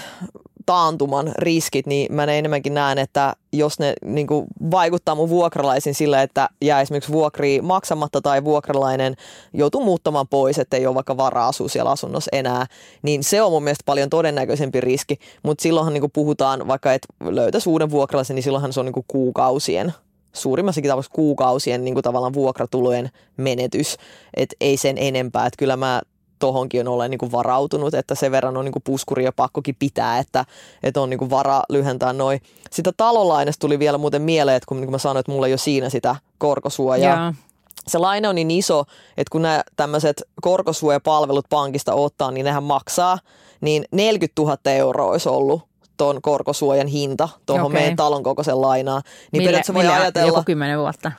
taantuman riskit, niin mä ne enemmänkin näen, että jos ne niin kuin, vaikuttaa mun vuokralaisiin sillä, että jää esimerkiksi vuokri maksamatta tai vuokralainen joutuu muuttamaan pois, että ei ole vaikka varaa asua siellä asunnossa enää, niin se on mun mielestä paljon todennäköisempi riski. Mutta silloinhan niin kuin puhutaan, vaikka et löytäisi uuden vuokralaisen, niin silloinhan se on niin kuin kuukausien suurimmassakin tapauksessa kuukausien niin kuin tavallaan vuokratulojen menetys, että ei sen enempää, että kyllä mä tohonkin on olen niin kuin varautunut, että sen verran on niin kuin puskuri ja pakkokin pitää, että, että on niin kuin vara lyhentää noin. Sitä talolainasta tuli vielä muuten mieleen, että kun, niin kuin mä sanoin, että mulla ei ole siinä sitä korkosuojaa, Joo. se laina on niin iso, että kun nämä tämmöiset korkosuojapalvelut pankista ottaa, niin nehän maksaa, niin 40 000 euroa olisi ollut tuon korkosuojan hinta tuohon Okei. meidän talon kokoisen lainaan. Niin Mille, periaatteessa voi mille ajatella... joku kymmenen vuotta.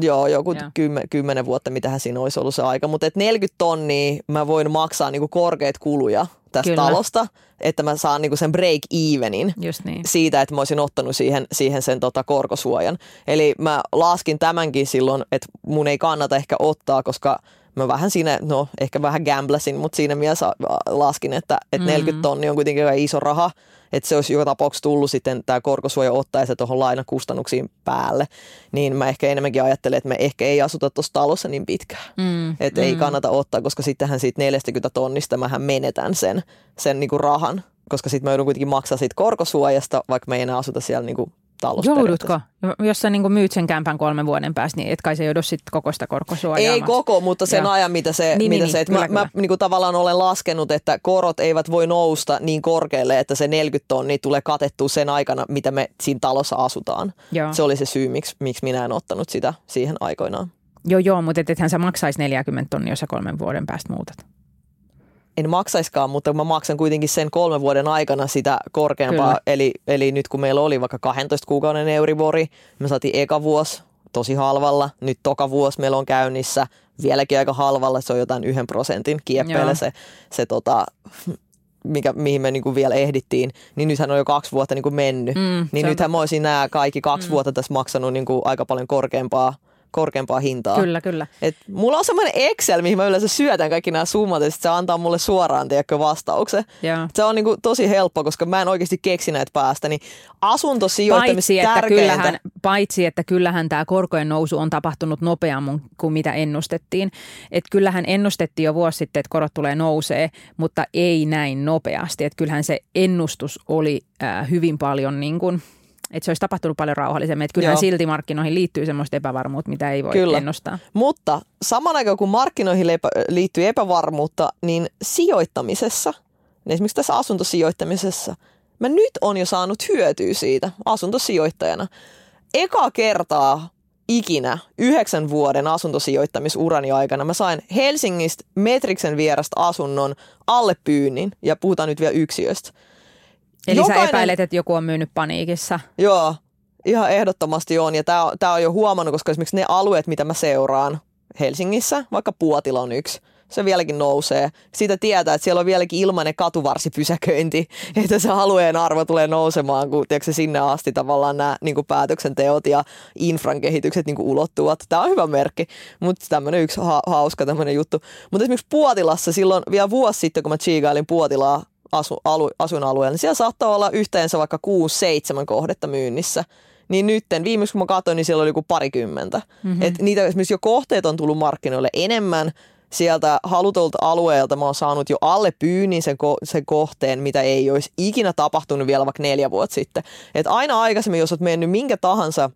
Joo, joku Joo. kymmen, kymmenen vuotta, mitähän siinä olisi ollut se aika. Mutta et 40 tonnia mä voin maksaa niinku korkeat kuluja tästä Kyllä. talosta, että mä saan niinku sen break evenin Just niin. siitä, että mä olisin ottanut siihen, siihen sen tota korkosuojan. Eli mä laskin tämänkin silloin, että mun ei kannata ehkä ottaa, koska mä vähän siinä, no ehkä vähän gamblasin, mutta siinä mielessä äh, laskin, että, että 40 tonnia on kuitenkin aika iso raha, että se olisi joka tapauksessa tullut sitten tämä korkosuoja ottaa se tuohon lainakustannuksiin päälle. Niin mä ehkä enemmänkin ajattelen, että me ehkä ei asuta tuossa talossa niin pitkään. Mm, Että ei kannata ottaa, koska sittenhän siitä 40 tonnista mähän menetän sen, sen niinku rahan. Koska sitten mä joudun kuitenkin maksaa siitä korkosuojasta, vaikka me ei enää asuta siellä niinku talossa. Joudutko? Jos sä niin myyt sen kämpän kolmen vuoden päästä, niin et kai sä joudu sitten koko sitä korkosuojaa Ei koko, mutta sen Joo. ajan, mitä se, Niin, niin, mitä niin, se että kyllä, mä, mä kyllä. niin kuin tavallaan olen laskenut, että korot eivät voi nousta niin korkealle, että se 40 tonnia tulee katettua sen aikana, mitä me siinä talossa asutaan. Joo. Se oli se syy, miksi, miksi minä en ottanut sitä siihen aikoinaan. Joo, joo, mutta et, ethän sä maksaisi 40 tonnia, jos sä kolmen vuoden päästä muutat. En maksaiskaan, mutta mä maksan kuitenkin sen kolmen vuoden aikana sitä korkeampaa. Kyllä. Eli, eli nyt kun meillä oli vaikka 12 kuukauden euribori, me saatiin eka vuosi tosi halvalla. Nyt toka vuosi meillä on käynnissä vieläkin aika halvalla. Se on jotain yhden prosentin kieppeillä se, se tota, mikä, mihin me niinku vielä ehdittiin. Niin nythän on jo kaksi vuotta niinku mennyt. Mm, niin se on nythän mä olisin nämä kaikki kaksi mm. vuotta tässä maksanut niinku aika paljon korkeampaa, korkeampaa hintaa. Kyllä, kyllä. Et mulla on semmoinen Excel, mihin mä yleensä syötän kaikki nämä summat ja sit se antaa mulle suoraan tiedätkö, vastauksen. Joo. Se on niinku tosi helppo, koska mä en oikeasti keksi näitä päästä. Niin asuntosijoittamista Paitsi että, kyllähän, paitsi, että kyllähän tämä korkojen nousu on tapahtunut nopeammin kuin mitä ennustettiin. Et kyllähän ennustettiin jo vuosi sitten, että korot tulee nousee, mutta ei näin nopeasti. Et kyllähän se ennustus oli äh, hyvin paljon niin kuin, että se olisi tapahtunut paljon rauhallisemmin. Et kyllähän Joo. silti markkinoihin liittyy semmoista epävarmuutta, mitä ei voi Kyllä. ennustaa. Mutta saman aikaan kun markkinoihin lepä- liittyy epävarmuutta, niin sijoittamisessa, niin esimerkiksi tässä asuntosijoittamisessa, mä nyt on jo saanut hyötyä siitä asuntosijoittajana. Eka kertaa ikinä yhdeksän vuoden asuntosijoittamisurani aikana mä sain Helsingistä Metriksen vierasta asunnon alle pyynnin, ja puhutaan nyt vielä yksiöstä. Eli Jokainen- sä epäilet, että joku on myynyt paniikissa. Joo, ihan ehdottomasti on. Ja tämä tää on jo huomannut, koska esimerkiksi ne alueet, mitä mä seuraan Helsingissä, vaikka Puotila on yksi, se vieläkin nousee. Siitä tietää, että siellä on vieläkin ilmainen katuvarsipysäköinti, että se alueen arvo tulee nousemaan, kun tiedätkö, sinne asti tavallaan nämä niin kuin päätöksenteot ja infran kehitykset niin kuin ulottuvat. Tämä on hyvä merkki, mutta tämmöinen yksi ha- hauska tämmöinen juttu. Mutta esimerkiksi Puotilassa silloin vielä vuosi sitten, kun mä chiigailin Puotilaa asu, alu, asuinalueella, niin siellä saattaa olla yhteensä vaikka 6-7 kohdetta myynnissä. Niin nytten, viimeksi kun mä katsoin, niin siellä oli joku parikymmentä. Mm-hmm. Et niitä esimerkiksi jo kohteet on tullut markkinoille enemmän, sieltä halutulta alueelta mä oon saanut jo alle pyynnin sen, ko- sen kohteen, mitä ei olisi ikinä tapahtunut vielä vaikka neljä vuotta sitten. Et aina aikaisemmin, jos oot mennyt minkä tahansa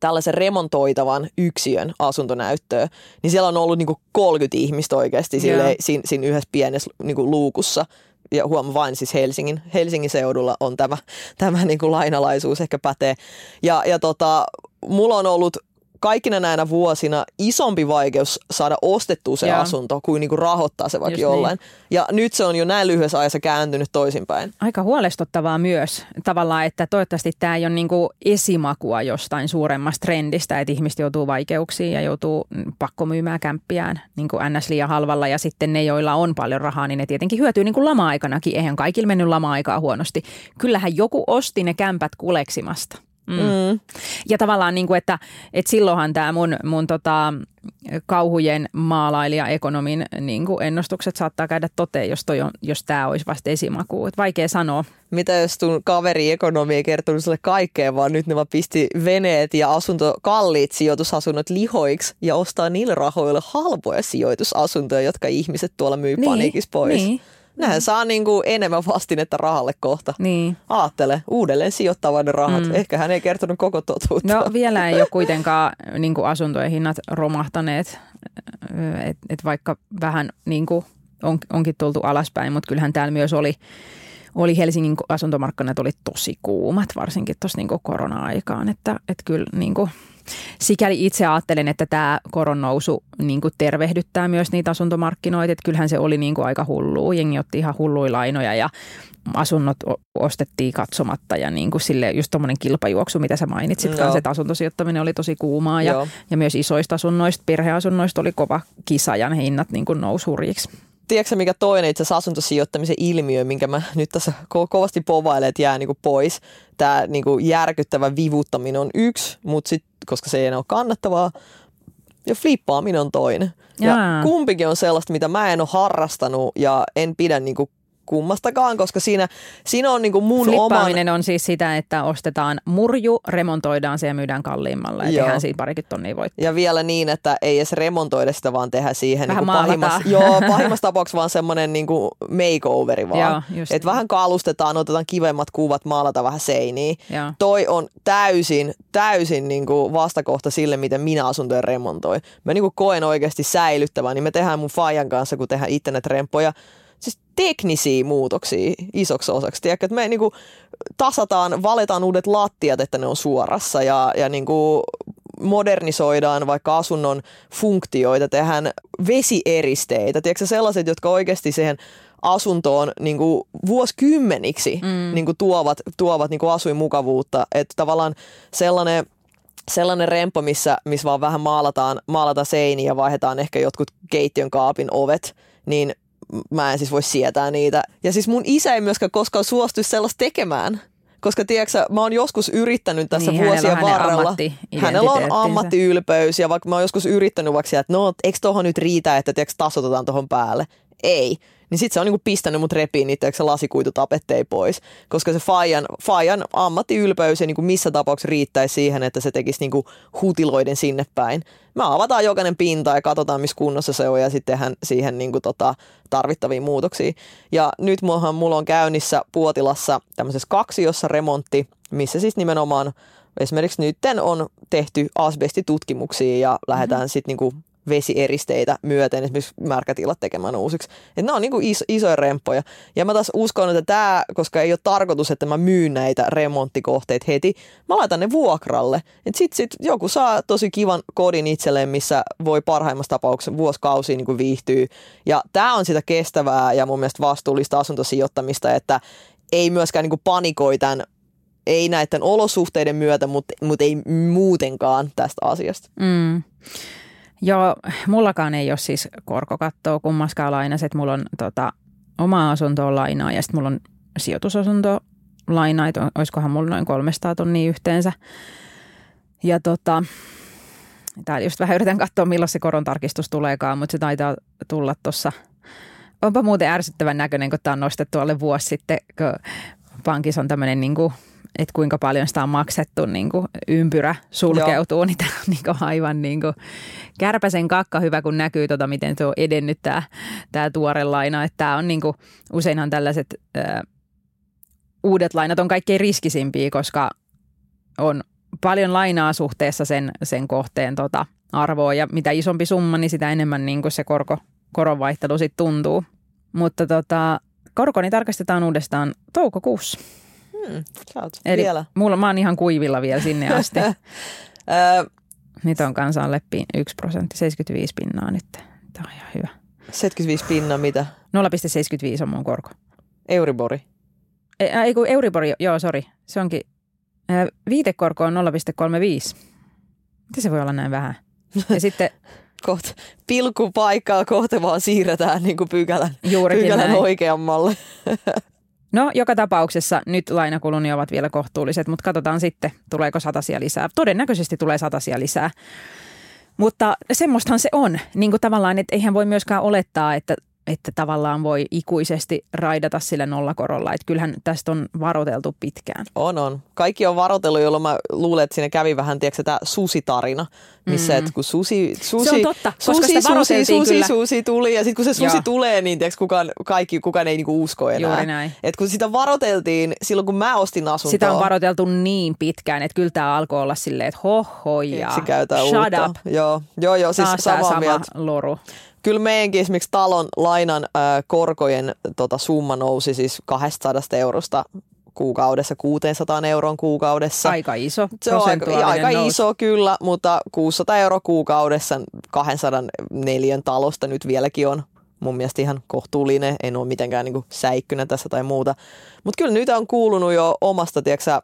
tällaisen remontoitavan yksiön asuntonäyttöön, niin siellä on ollut niinku 30 ihmistä oikeasti sille, siinä, siinä yhdessä pienessä niinku luukussa. Ja huomaa vain siis Helsingin, Helsingin seudulla on tämä, tämä niinku lainalaisuus ehkä pätee. Ja, ja tota, mulla on ollut kaikkina näinä vuosina isompi vaikeus saada ostettua se Joo. asunto kuin niinku rahoittaa se vaikka Just jollain. niin. Ja nyt se on jo näin lyhyessä ajassa kääntynyt toisinpäin. Aika huolestuttavaa myös tavallaan, että toivottavasti tämä ei ole niinku esimakua jostain suuremmasta trendistä, että ihmiset joutuu vaikeuksiin ja joutuu mm, pakkomyymään kämppiään niin kuin NS liian halvalla ja sitten ne, joilla on paljon rahaa, niin ne tietenkin hyötyy niin kuin lama-aikanakin. Eihän kaikilla mennyt lama-aikaa huonosti. Kyllähän joku osti ne kämpät kuleksimasta. Mm. Mm. Ja tavallaan, niin kuin, että, että silloinhan tämä mun, mun tota, kauhujen maalailija ekonomin niin kuin ennustukset saattaa käydä toteen, jos, toi on, jos tämä olisi vasta esimaku. Et vaikea sanoa. Mitä jos sun kaveri ekonomi ei kertonut sulle kaikkea, vaan nyt ne vaan pisti veneet ja asunto, kalliit sijoitusasunnot lihoiksi ja ostaa niillä rahoilla halpoja sijoitusasuntoja, jotka ihmiset tuolla myy niin, paniikissa pois. Niin, Nehän saa niinku enemmän vastinetta rahalle kohta. niin. Aattele, uudelleen sijoittava ne rahat. Mm. Ehkä hän ei kertonut koko totuutta. No vielä ei ole kuitenkaan niin kuin asuntojen hinnat romahtaneet, että et vaikka vähän niin kuin on, onkin tultu alaspäin, mutta kyllähän täällä myös oli, oli Helsingin asuntomarkkinat oli tosi kuumat, varsinkin tuossa niin korona-aikaan, että, että kyllä niin kuin, sikäli itse ajattelen, että tämä koronnousu niin kuin tervehdyttää myös niitä asuntomarkkinoita, että kyllähän se oli niin kuin aika hullua, jengi otti ihan hulluja lainoja ja asunnot ostettiin katsomatta ja niin kuin sille just tuommoinen kilpajuoksu, mitä sä mainitsit Joo. kanssa, että asuntosijoittaminen oli tosi kuumaa ja, Joo. ja myös isoista asunnoista, perheasunnoista oli kova kisa ja ne hinnat niin kuin nousi hurjiksi. Tiedätkö mikä toinen itse asiassa asuntosijoittamisen ilmiö, minkä mä nyt tässä ko- kovasti povailen, että jää niinku pois. Tämä niinku järkyttävä vivuttaminen on yksi, mutta sitten, koska se ei enää ole kannattavaa, ja flippaaminen on toinen. Ja kumpikin on sellaista, mitä mä en ole harrastanut ja en pidä niinku kummastakaan, koska siinä, siinä on niinku mun oman... Flippaaminen on siis sitä, että ostetaan murju, remontoidaan se ja myydään kalliimmalla ja Joo. tehdään siinä parikin tonnia voittoa. Ja vielä niin, että ei edes remontoida sitä, vaan tehdä siihen Vähän niin pahimmassa, joo, pahimmassa tapauksessa vaan semmoinen niin makeoveri vaan. Joo, että niin. vähän kalustetaan, otetaan kivemmat kuvat, maalata vähän seiniä. Joo. Toi on täysin, täysin niin kuin vastakohta sille, miten minä asuntoja remontoin. Mä niin kuin koen oikeasti säilyttävän, niin me tehdään mun Fajan kanssa, kun tehdään itse remppoja, teknisiä muutoksia isoksi osaksi. Tiedätkö, että me niin kuin tasataan, valetaan uudet lattiat, että ne on suorassa ja, ja niin kuin modernisoidaan vaikka asunnon funktioita, tehdään vesieristeitä, tiedätkö, sellaiset, jotka oikeasti siihen asuntoon niin kuin vuosikymmeniksi mm. niin kuin tuovat, tuovat niin kuin asuinmukavuutta. Että tavallaan sellainen, sellainen remppo, missä, missä vaan vähän maalataan, maalataan seiniä ja vaihdetaan ehkä jotkut keittiön kaapin ovet, niin mä en siis voi sietää niitä. Ja siis mun isä ei myöskään koskaan suostuisi sellaista tekemään. Koska tiedätkö, mä oon joskus yrittänyt tässä Niin, hänellä vuosien on hänen varrella. Hänellä on ammattiylpeys ja vaikka mä oon joskus yrittänyt vaikka sieltä, että no eikö tohon nyt riitä, että tiedätkö, tasotetaan tohon päälle. Ei. Niin sit se on niinku pistänyt mut repiin niitä tiedätkö, lasikuitutapetteja pois. Koska se Fajan, Fajan ammattiylpeys ei niinku missä tapauksessa riittäisi siihen, että se tekisi niinku hutiloiden sinne päin. Me avataan jokainen pinta ja katsotaan, missä kunnossa se on ja sitten tehdään siihen niinku tota tarvittavia muutoksia. Ja nyt mullahan mulla on käynnissä Puotilassa tämmöisessä kaksiossa remontti, missä siis nimenomaan esimerkiksi nytten on tehty asbestitutkimuksia ja lähdetään mm-hmm. sitten niinku vesieristeitä myöten esimerkiksi märkätilat tekemään uusiksi. Et nämä on niinku iso, isoja remppoja. Ja mä taas uskon, että tämä, koska ei ole tarkoitus, että mä myyn näitä remonttikohteita heti, mä laitan ne vuokralle. Et sit, sit joku saa tosi kivan kodin itselleen, missä voi parhaimmassa tapauksessa vuosikausia niinku viihtyä. Ja tämä on sitä kestävää ja mun mielestä vastuullista asuntosijoittamista, että ei myöskään niinku panikoi tämän ei näiden olosuhteiden myötä, mutta, mutta ei muutenkaan tästä asiasta. Mm. Joo, mullakaan ei ole siis korkokattoa kummaskaan lainassa, että mulla on tota, oma asunto on lainaa ja sitten mulla on sijoitusasunto lainaa, että olisikohan mulla noin 300 tonnia yhteensä. Ja tota, täällä just vähän yritän katsoa, milloin se koron tarkistus tuleekaan, mutta se taitaa tulla tuossa. Onpa muuten ärsyttävän näköinen, kun tämä on nostettu alle vuosi sitten, kun pankissa on tämmöinen niin että kuinka paljon sitä on maksettu, niin kuin ympyrä sulkeutuu, Joo. niin tämä on niin kuin aivan niin kuin kärpäsen kakka hyvä, kun näkyy, tota, miten se on edennyt tämä, tämä tuore laina. Että tämä on niin kuin, useinhan tällaiset ää, uudet lainat on kaikkein riskisimpiä, koska on paljon lainaa suhteessa sen, sen kohteen tota, arvoa ja mitä isompi summa, niin sitä enemmän niin kuin se korko, koronvaihtelu sitten tuntuu. Mutta tota, korkoni tarkastetaan uudestaan toukokuussa. Oot Eli vielä. mulla, mä oon ihan kuivilla vielä sinne asti. Nyt on kanssa alle 1 prosentti, 75 pinnaa nyt. Tämä on ihan hyvä. 75 pinna mitä? 0,75 on mun korko. Euribori. Ei, ei kun Euribor, joo, sori. Se onkin, ää, viitekorko on 0,35. Miten se voi olla näin vähän? Ja sitten Kohta pilkupaikkaa kohta vaan siirretään niin kuin pykälän, juurikin pykälän näin. oikeammalle. No, joka tapauksessa nyt lainakuluni ovat vielä kohtuulliset, mutta katsotaan sitten, tuleeko satasia lisää. Todennäköisesti tulee satasia lisää. Mutta semmoistahan se on, niin kuin tavallaan, että eihän voi myöskään olettaa, että, että tavallaan voi ikuisesti raidata sillä nollakorolla. Että kyllähän tästä on varoteltu pitkään. On, on. Kaikki on varotellut, jolloin mä luulen, että siinä kävi vähän, tiedätkö, tämä susitarina, missä mm. että kun susi, susi, Se on totta, koska susi, sitä susi, varoiteltiin susi, kyllä. susi tuli ja sitten kun se susi Joo. tulee, niin tiedätkö, kukaan, kaikki, kukaan ei niinku usko enää. Juuri näin. Et kun sitä varoteltiin silloin, kun mä ostin asuntoa. Sitä on varoiteltu niin pitkään, että kyllä tämä alkoi olla silleen, että hoho ja Se käytetään shut uutta. up. Joo, joo, joo siis Taas samaa sama mieltä. loru. Kyllä meidänkin esimerkiksi talon lainan äh, korkojen tota, summa nousi siis 200 eurosta kuukaudessa 600 euroon kuukaudessa. Aika iso Se on aika, aika iso kyllä, mutta 600 euroa kuukaudessa 204 talosta nyt vieläkin on mun mielestä ihan kohtuullinen. En ole mitenkään niin säikkynä tässä tai muuta. Mutta kyllä nyt on kuulunut jo omasta tiiäksä,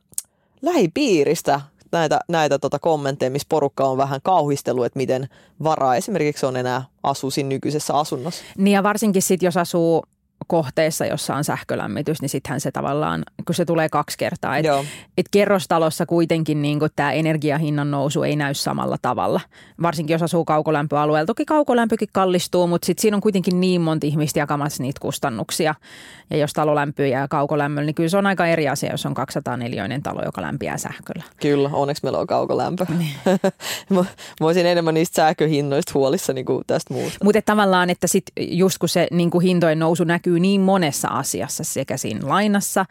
lähipiiristä näitä, näitä tota kommentteja, missä porukka on vähän kauhistellut, että miten varaa esimerkiksi on enää asuu siinä nykyisessä asunnossa. Niin ja varsinkin sitten, jos asuu kohteessa, jossa on sähkölämmitys, niin sittenhän se tavallaan, kun se tulee kaksi kertaa. Et, Joo. et kerrostalossa kuitenkin niin tämä energiahinnan nousu ei näy samalla tavalla. Varsinkin jos asuu kaukolämpöalueella. Toki kaukolämpökin kallistuu, mutta sitten siinä on kuitenkin niin monta ihmistä jakamassa niitä kustannuksia. Ja jos talo lämpöy ja kaukolämmöllä, niin kyllä se on aika eri asia, jos on 204 talo, joka lämpiää sähköllä. Kyllä, onneksi meillä on kaukolämpö. mä, mä olisin enemmän niistä sähköhinnoista huolissa niin kuin tästä muusta. Mutta tavallaan, että sit just kun se niin kuin hintojen nousu näkyy niin monessa asiassa, sekä siinä lainassa,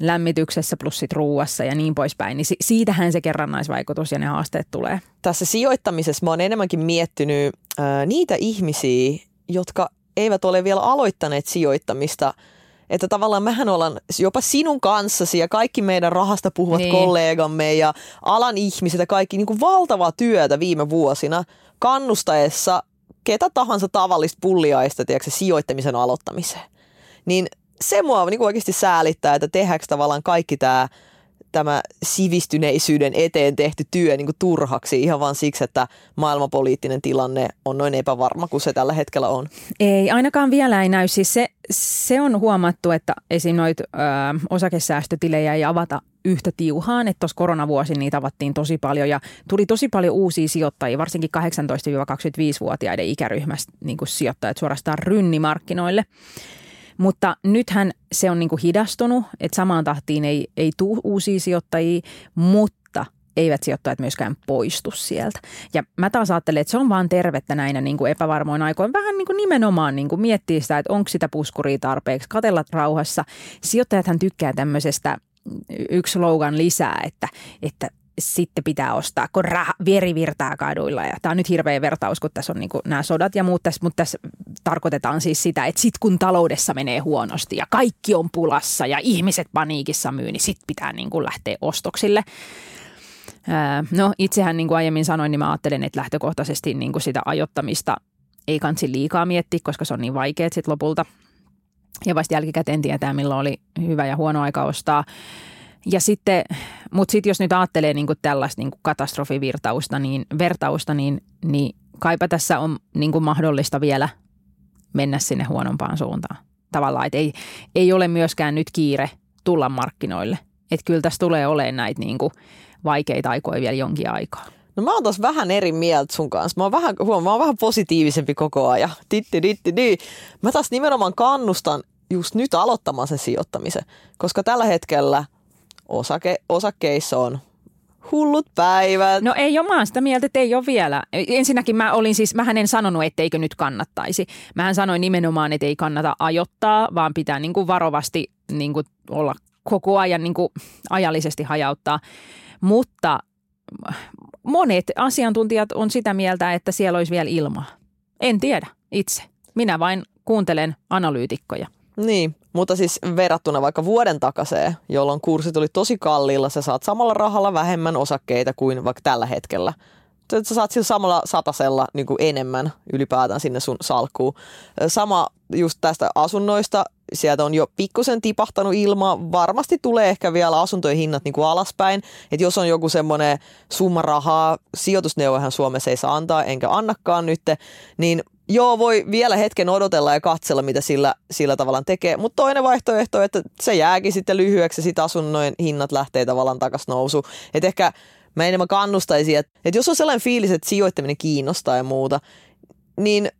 lämmityksessä plus sit ruuassa ja niin poispäin, niin si- siitähän se kerrannaisvaikutus ja ne haasteet tulee. Tässä sijoittamisessa mä oon enemmänkin miettinyt ää, niitä ihmisiä, jotka eivät ole vielä aloittaneet sijoittamista. Että tavallaan mehän ollaan jopa sinun kanssasi ja kaikki meidän rahasta puhuvat niin. kollegamme ja alan ihmiset ja kaikki niin kuin valtavaa työtä viime vuosina kannustaessa ketä tahansa tavallista pulliaista tiedätkö, sijoittamisen aloittamiseen. Niin se mua niin oikeasti säälittää, että tehdäänkö tavallaan kaikki tämä tämä sivistyneisyyden eteen tehty työ niin kuin turhaksi ihan vaan siksi, että maailmanpoliittinen tilanne on noin epävarma kuin se tällä hetkellä on. Ei, ainakaan vielä ei näy. Siis se, se on huomattu, että esim. noita ö, osakesäästötilejä ei avata yhtä tiuhaan, että tuossa koronavuosi niitä avattiin tosi paljon ja tuli tosi paljon uusia sijoittajia, varsinkin 18-25-vuotiaiden ikäryhmästä niin sijoittajat suorastaan rynnimarkkinoille. Mutta nythän se on niin kuin hidastunut, että samaan tahtiin ei, ei tule uusia sijoittajia, mutta eivät sijoittajat myöskään poistu sieltä. Ja mä taas ajattelen, että se on vaan tervettä näinä niin kuin epävarmoina aikoina. Vähän niin kuin nimenomaan niin kuin miettiä sitä, että onko sitä puskuria tarpeeksi, katella rauhassa. Sijoittajathan tykkää tämmöisestä yksi slogan lisää, että, että sitten pitää ostaa, kun rah, veri virtaa kaduilla. Ja tämä on nyt hirveä vertaus, kun tässä on niin nämä sodat ja muut tässä, mutta tässä tarkoitetaan siis sitä, että sitten kun taloudessa menee huonosti ja kaikki on pulassa ja ihmiset paniikissa myy, niin sitten pitää niin kuin lähteä ostoksille. No itsehän niin kuin aiemmin sanoin, niin mä ajattelen, että lähtökohtaisesti niin kuin sitä ajoittamista ei kansi liikaa miettiä, koska se on niin vaikeet sitten lopulta. Ja vasta jälkikäteen tietää, milloin oli hyvä ja huono aika ostaa. Ja sitten, mutta sitten jos nyt ajattelee niin kuin tällaista niin kuin katastrofivirtausta, niin, vertausta, niin, niin kaipa tässä on niin kuin mahdollista vielä mennä sinne huonompaan suuntaan. Tavallaan, että ei, ei ole myöskään nyt kiire tulla markkinoille. Että kyllä tässä tulee olemaan näitä niin kuin vaikeita aikoja vielä jonkin aikaa. No mä oon taas vähän eri mieltä sun kanssa. Mä oon vähän, huom, mä oon vähän positiivisempi koko ajan. Titti, ditti, di. Mä taas nimenomaan kannustan just nyt aloittamaan sen sijoittamisen, koska tällä hetkellä osake, osakkeissa on hullut päivät. No ei ole, mä sitä mieltä, että ei ole vielä. Ensinnäkin mä olin siis, mähän en sanonut, etteikö nyt kannattaisi. Mähän sanoin nimenomaan, että ei kannata ajoittaa, vaan pitää niin kuin varovasti niin kuin olla koko ajan niin kuin ajallisesti hajauttaa. Mutta monet asiantuntijat on sitä mieltä, että siellä olisi vielä ilmaa. En tiedä itse. Minä vain kuuntelen analyytikkoja. Niin, mutta siis verrattuna vaikka vuoden takaseen, jolloin kurssit oli tosi kalliilla, sä saat samalla rahalla vähemmän osakkeita kuin vaikka tällä hetkellä. Sä saat sillä samalla satasella niin kuin enemmän ylipäätään sinne sun salkkuun. Sama just tästä asunnoista, sieltä on jo pikkusen tipahtanut ilma. Varmasti tulee ehkä vielä asuntojen hinnat niin kuin alaspäin. Että jos on joku semmoinen summa rahaa, sijoitusneuvohan Suomessa ei saa antaa, enkä annakaan nyt, niin joo, voi vielä hetken odotella ja katsella, mitä sillä, sillä tavallaan tekee. Mutta toinen vaihtoehto, että se jääkin sitten lyhyeksi ja sitten asunnojen hinnat lähtee tavallaan takaisin nousu. Että ehkä mä enemmän kannustaisin, että, että jos on sellainen fiilis, että sijoittaminen kiinnostaa ja muuta, niin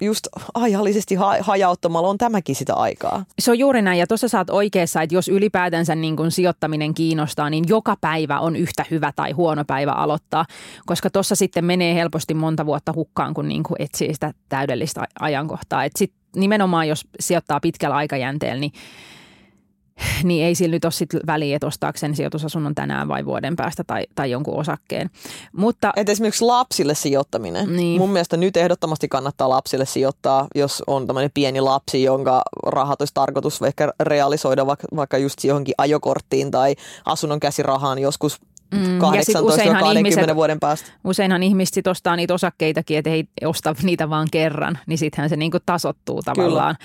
just ajallisesti ha- hajauttamalla on tämäkin sitä aikaa. Se on juuri näin ja tuossa saat oikeassa, että jos ylipäätänsä niin kun sijoittaminen kiinnostaa, niin joka päivä on yhtä hyvä tai huono päivä aloittaa, koska tuossa sitten menee helposti monta vuotta hukkaan, kun niin kun etsii sitä täydellistä ajankohtaa. Et sit nimenomaan jos sijoittaa pitkällä aikajänteellä, niin niin ei sillä nyt ole sit väliä, että ostaako sen sijoitusasunnon tänään vai vuoden päästä tai, tai jonkun osakkeen. Mutta, Et esimerkiksi lapsille sijoittaminen. Niin. Mun mielestä nyt ehdottomasti kannattaa lapsille sijoittaa, jos on tämmöinen pieni lapsi, jonka rahat olisi tarkoitus ehkä realisoida vaikka, vaikka just johonkin ajokorttiin tai asunnon käsirahaan joskus Mm, ja sit 18-20 useinhan ihmiset- vuoden päästä. useinhan ihmiset sit ostaa niitä osakkeitakin, että ei osta niitä vaan kerran, niin sittenhän se niinku tasottuu tavallaan,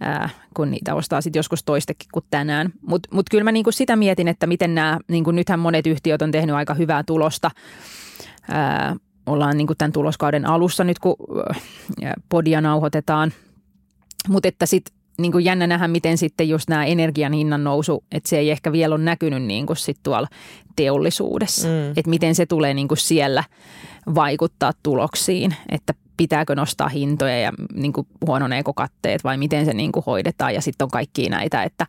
ää, kun niitä ostaa sitten joskus toistekin kuin tänään. Mutta mut kyllä mä niinku sitä mietin, että miten nämä, niinku nythän monet yhtiöt on tehnyt aika hyvää tulosta. Ää, ollaan niinku tämän tuloskauden alussa nyt, kun podia nauhoitetaan. Mutta että sitten niin kuin jännä nähdä, miten sitten just nämä energian hinnan nousu, että se ei ehkä vielä ole näkynyt niin kuin sit tuolla teollisuudessa. Mm. Että miten se tulee niin kuin siellä vaikuttaa tuloksiin, että pitääkö nostaa hintoja ja niin kuin huononeeko katteet vai miten se niin kuin hoidetaan. Ja sitten on kaikki näitä, että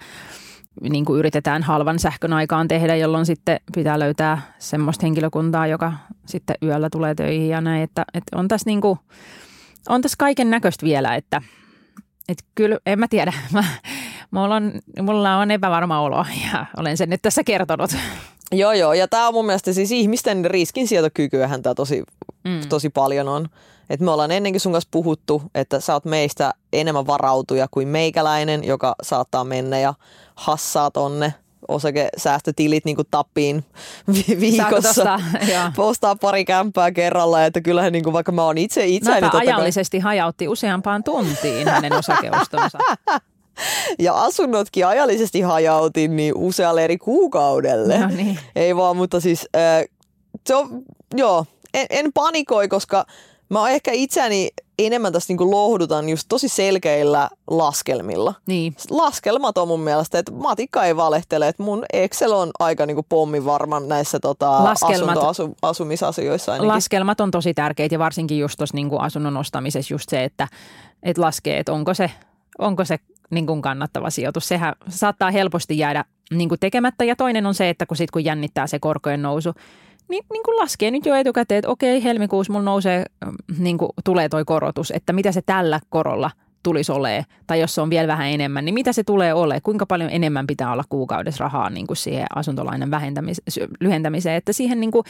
niin kuin yritetään halvan sähkön aikaan tehdä, jolloin sitten pitää löytää semmoista henkilökuntaa, joka sitten yöllä tulee töihin ja näin. Että, että on tässä niin kuin, on tässä kaiken näköistä vielä, että – et kyllä, en mä tiedä. Mä, mulla, on, mulla on epävarma olo ja olen sen nyt tässä kertonut. Joo, joo. Ja tämä on mun mielestä siis ihmisten riskinsietokykyähän tämä tosi, Mm. tosi paljon on. Et me ollaan ennenkin sun kanssa puhuttu, että sä oot meistä enemmän varautuja kuin meikäläinen, joka saattaa mennä ja hassaa tonne osakesäästötilit niin kuin tappiin vi- viikossa. Postaa pari kämppää kerralla, että kyllähän niin kuin, vaikka mä oon itse itseäni Mäpä totta kai- ajallisesti hajautti useampaan tuntiin hänen osakeostonsa. ja asunnotkin ajallisesti hajautin niin usealle eri kuukaudelle. No niin. Ei vaan, mutta siis äh, se on, joo, en, en panikoi, koska mä oon ehkä itseäni enemmän tässä niinku lohdutan just tosi selkeillä laskelmilla. Niin. Laskelmat on mun mielestä, että matikka ei valehtele, että mun Excel on aika niinku pommin varma näissä tota, Laskelmat- asunto, asu, asumisasioissa ainakin. Laskelmat on tosi tärkeitä ja varsinkin just tuossa niin asunnon ostamisessa just se, että, että laskee, että onko se, onko se niin kuin kannattava sijoitus. Sehän saattaa helposti jäädä niin kuin tekemättä ja toinen on se, että kun, sit, kun jännittää se korkojen nousu, niin, niin kuin laskee nyt jo etukäteen, että okei, helmikuussa mulla nousee, mm, niin kuin tulee toi korotus, että mitä se tällä korolla tulisi olemaan, tai jos se on vielä vähän enemmän, niin mitä se tulee olemaan, kuinka paljon enemmän pitää olla kuukaudessa rahaa niin kuin siihen asuntolainan vähentämis- lyhentämiseen, että siihen niin kuin,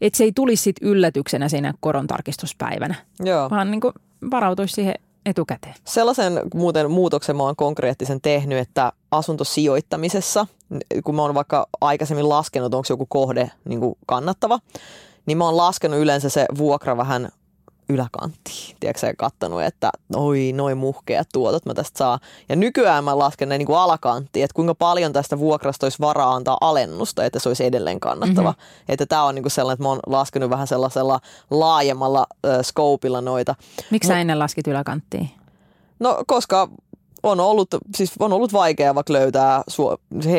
että se ei tulisi sit yllätyksenä siinä korontarkistuspäivänä, Joo. vaan niin kuin varautuisi siihen etukäteen. Sellaisen muuten muutoksen mä oon konkreettisen tehnyt, että asuntosijoittamisessa, kun mä oon vaikka aikaisemmin laskenut, onko joku kohde niin kuin kannattava, niin mä oon laskenut yleensä se vuokra vähän yläkanttiin. Tiedätkö ja kattonut, että oi, noin muhkeat tuotot mä tästä saa. Ja nykyään mä lasken ne niin kuin alakanttiin, että kuinka paljon tästä vuokrasta olisi varaa antaa alennusta, että se olisi edelleen kannattava. Mm-hmm. Että tämä on niin kuin sellainen, että mä oon laskenut vähän sellaisella laajemmalla äh, scopeilla noita. Miksi sä ennen laskit yläkanttiin? No koska on ollut, siis on ollut vaikea vaikka löytää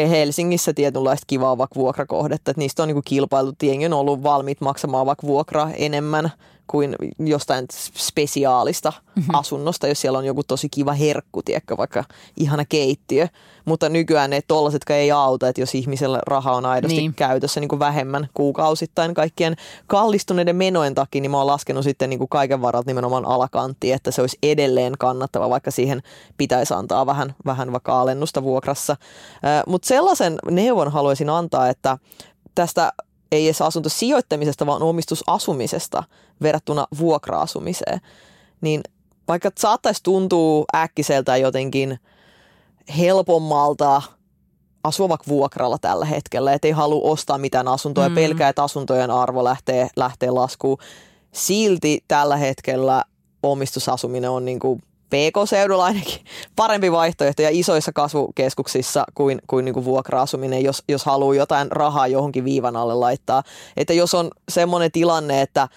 Helsingissä tietynlaista kivaa vaikka vuokrakohdetta, että niistä on niinku kilpailut, jengi on ollut valmiit maksamaan vaikka vuokraa enemmän kuin jostain spesiaalista mm-hmm. asunnosta, jos siellä on joku tosi kiva herkku, tiedätkö, vaikka ihana keittiö. Mutta nykyään ne tollasetkaan ei auta, että jos ihmisellä raha on aidosti niin. käytössä niin kuin vähemmän kuukausittain kaikkien kallistuneiden menojen takia, niin mä oon laskenut sitten niin kuin kaiken varalta nimenomaan alakanttiin, että se olisi edelleen kannattava, vaikka siihen pitäisi antaa vähän, vähän vaikka alennusta vuokrassa. Mutta sellaisen neuvon haluaisin antaa, että tästä ei edes asuntosijoittamisesta, vaan omistusasumisesta verrattuna vuokra-asumiseen. Niin vaikka saattaisi tuntua äkkiseltä jotenkin helpommalta asua vaikka vuokralla tällä hetkellä, että ei halua ostaa mitään asuntoa mm. pelkää, että asuntojen arvo lähtee, lähtee laskuun. Silti tällä hetkellä omistusasuminen on niin kuin PK-seudulla ainakin parempi vaihtoehto ja isoissa kasvukeskuksissa kuin, kuin, niin kuin vuokra-asuminen, jos, jos haluaa jotain rahaa johonkin viivan alle laittaa. Että jos on semmoinen tilanne, että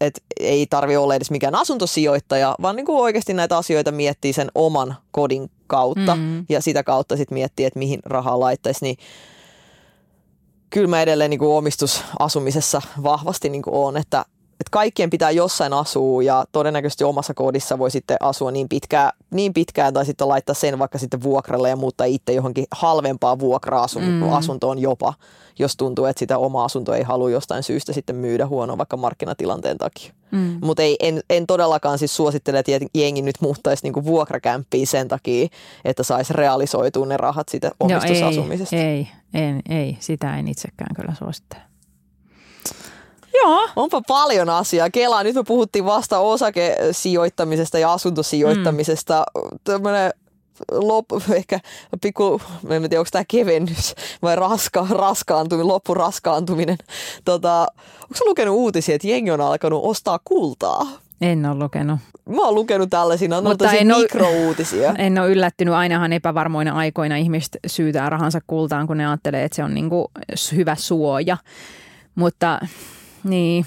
et ei tarvi olla edes mikään asuntosijoittaja, vaan niin kuin oikeasti näitä asioita miettii sen oman kodin kautta mm. ja sitä kautta sitten miettii, että mihin rahaa laittaisi, niin kyllä mä edelleen niin kuin omistusasumisessa vahvasti niin kuin on, että että kaikkien pitää jossain asua ja todennäköisesti omassa kodissa voi sitten asua niin pitkään, niin pitkään tai sitten laittaa sen vaikka sitten vuokralle ja muuttaa itse johonkin halvempaan vuokra-asuntoon mm. jopa, jos tuntuu, että sitä omaa asuntoa ei halua jostain syystä sitten myydä huonoa vaikka markkinatilanteen takia. Mm. Mutta en, en todellakaan siis suosittele, että jengi nyt muuttaisi niinku vuokrakämppiin sen takia, että saisi realisoitua ne rahat siitä omistusasumisesta. Joo, ei, ei, en, ei, sitä en itsekään kyllä suosittele. Joo. Onpa paljon asiaa. Kelaa, nyt me puhuttiin vasta osakesijoittamisesta ja asuntosijoittamisesta. Mm. Tämmöinen lop, ehkä pikku, en tiedä onko tämä kevennys vai raska, raskaantuminen, loppuraskaantuminen. Tota, onko lukenut uutisia, että jengi on alkanut ostaa kultaa? En ole lukenut. Mä oon lukenut tällaisia, on Mutta en mikrouutisia. Ole, en ole yllättynyt. Ainahan epävarmoina aikoina ihmiset syytää rahansa kultaan, kun ne ajattelee, että se on niinku hyvä suoja. Mutta niin,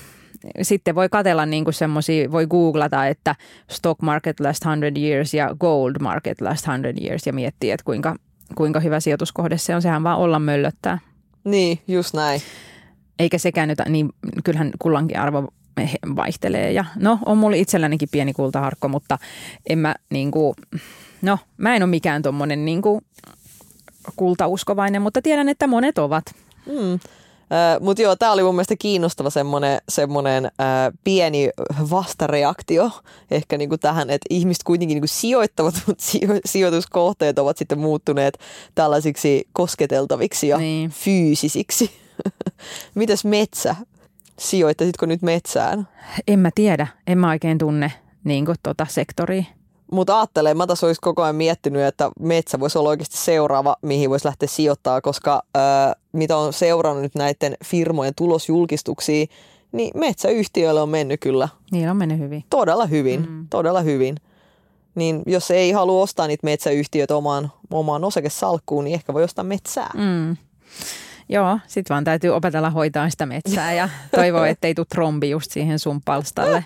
sitten voi katella niin kuin semmoisia, voi googlata, että stock market last 100 years ja gold market last 100 years ja miettiä, että kuinka, kuinka hyvä sijoituskohde se on. Sehän vaan olla möllöttää. Niin, just näin. Eikä sekään nyt, niin kyllähän kullankin arvo vaihtelee. Ja no, on mulla itsellänikin pieni kultaharkko, mutta en mä niin kuin, no, mä en ole mikään tommonen niin kuin kultauskovainen, mutta tiedän, että monet ovat. Mm. Mutta joo, tämä oli mun mielestä kiinnostava semmoinen, semmoinen äh, pieni vastareaktio ehkä niinku tähän, että ihmiset kuitenkin niinku sijoittavat, mutta sijo- sijoituskohteet ovat sitten muuttuneet tällaisiksi kosketeltaviksi ja niin. fyysisiksi. Mitäs metsä? Sijoittasitko nyt metsään? En mä tiedä, en mä oikein tunne niin tota sektoria. Mutta ajattelen, mä taas olisi koko ajan miettinyt, että metsä voisi olla oikeasti seuraava, mihin voisi lähteä sijoittaa, koska ää, mitä on seurannut nyt näiden firmojen tulosjulkistuksia, niin metsäyhtiöille on mennyt kyllä. Niin on mennyt hyvin. Todella hyvin, mm. todella hyvin. Niin jos ei halua ostaa niitä metsäyhtiöitä omaan, omaan osakesalkkuun, niin ehkä voi ostaa metsää. Mm. Joo, sit vaan täytyy opetella hoitaa sitä metsää ja toivoa, ettei tule trombi just siihen sun palstalle.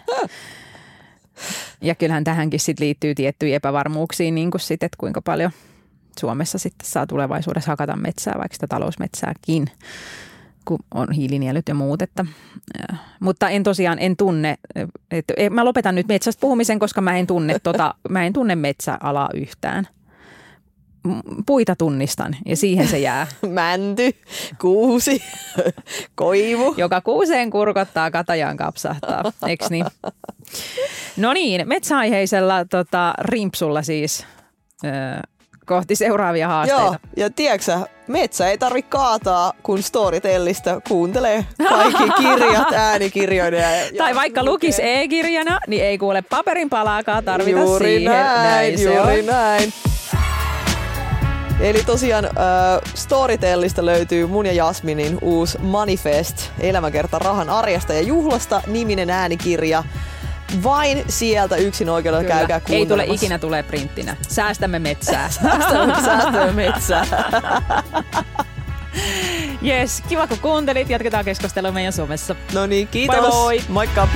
Ja kyllähän tähänkin sit liittyy tiettyjä epävarmuuksia, niin kuin sit, että kuinka paljon Suomessa sitten saa tulevaisuudessa hakata metsää, vaikka sitä talousmetsääkin, kun on hiilinielut ja muut. Että, äh, mutta en tosiaan, en tunne, että, mä lopetan nyt metsästä puhumisen, koska mä en tunne, tota, mä en tunne metsäalaa yhtään puita tunnistan ja siihen se jää. Mänty, kuusi, koivu. Joka kuuseen kurkottaa, katajaan kapsahtaa, eikö niin? No niin, metsäaiheisella tota, rimpsulla siis ö, kohti seuraavia haasteita. Joo, ja tiedätkö metsä ei tarvi kaataa, kun Storytellistä kuuntelee kaikki kirjat äänikirjoina. Ja, tai vaikka lukisi e-kirjana, niin ei kuule paperin palaakaan tarvita juuri siihen. Näin, näin juuri on. näin. Eli tosiaan äh, Storytellista löytyy mun ja Jasminin uusi Manifest, elämäkerta rahan arjesta ja juhlasta, niminen äänikirja. Vain sieltä yksin oikeudella Kyllä. käykää Ei tule ikinä tulee printtinä. Säästämme metsää. säästämme, säästämme metsää. Yes, kiva kun kuuntelit. Jatketaan keskustelua meidän somessa. No niin, kiitos. Moi moi. Moikka.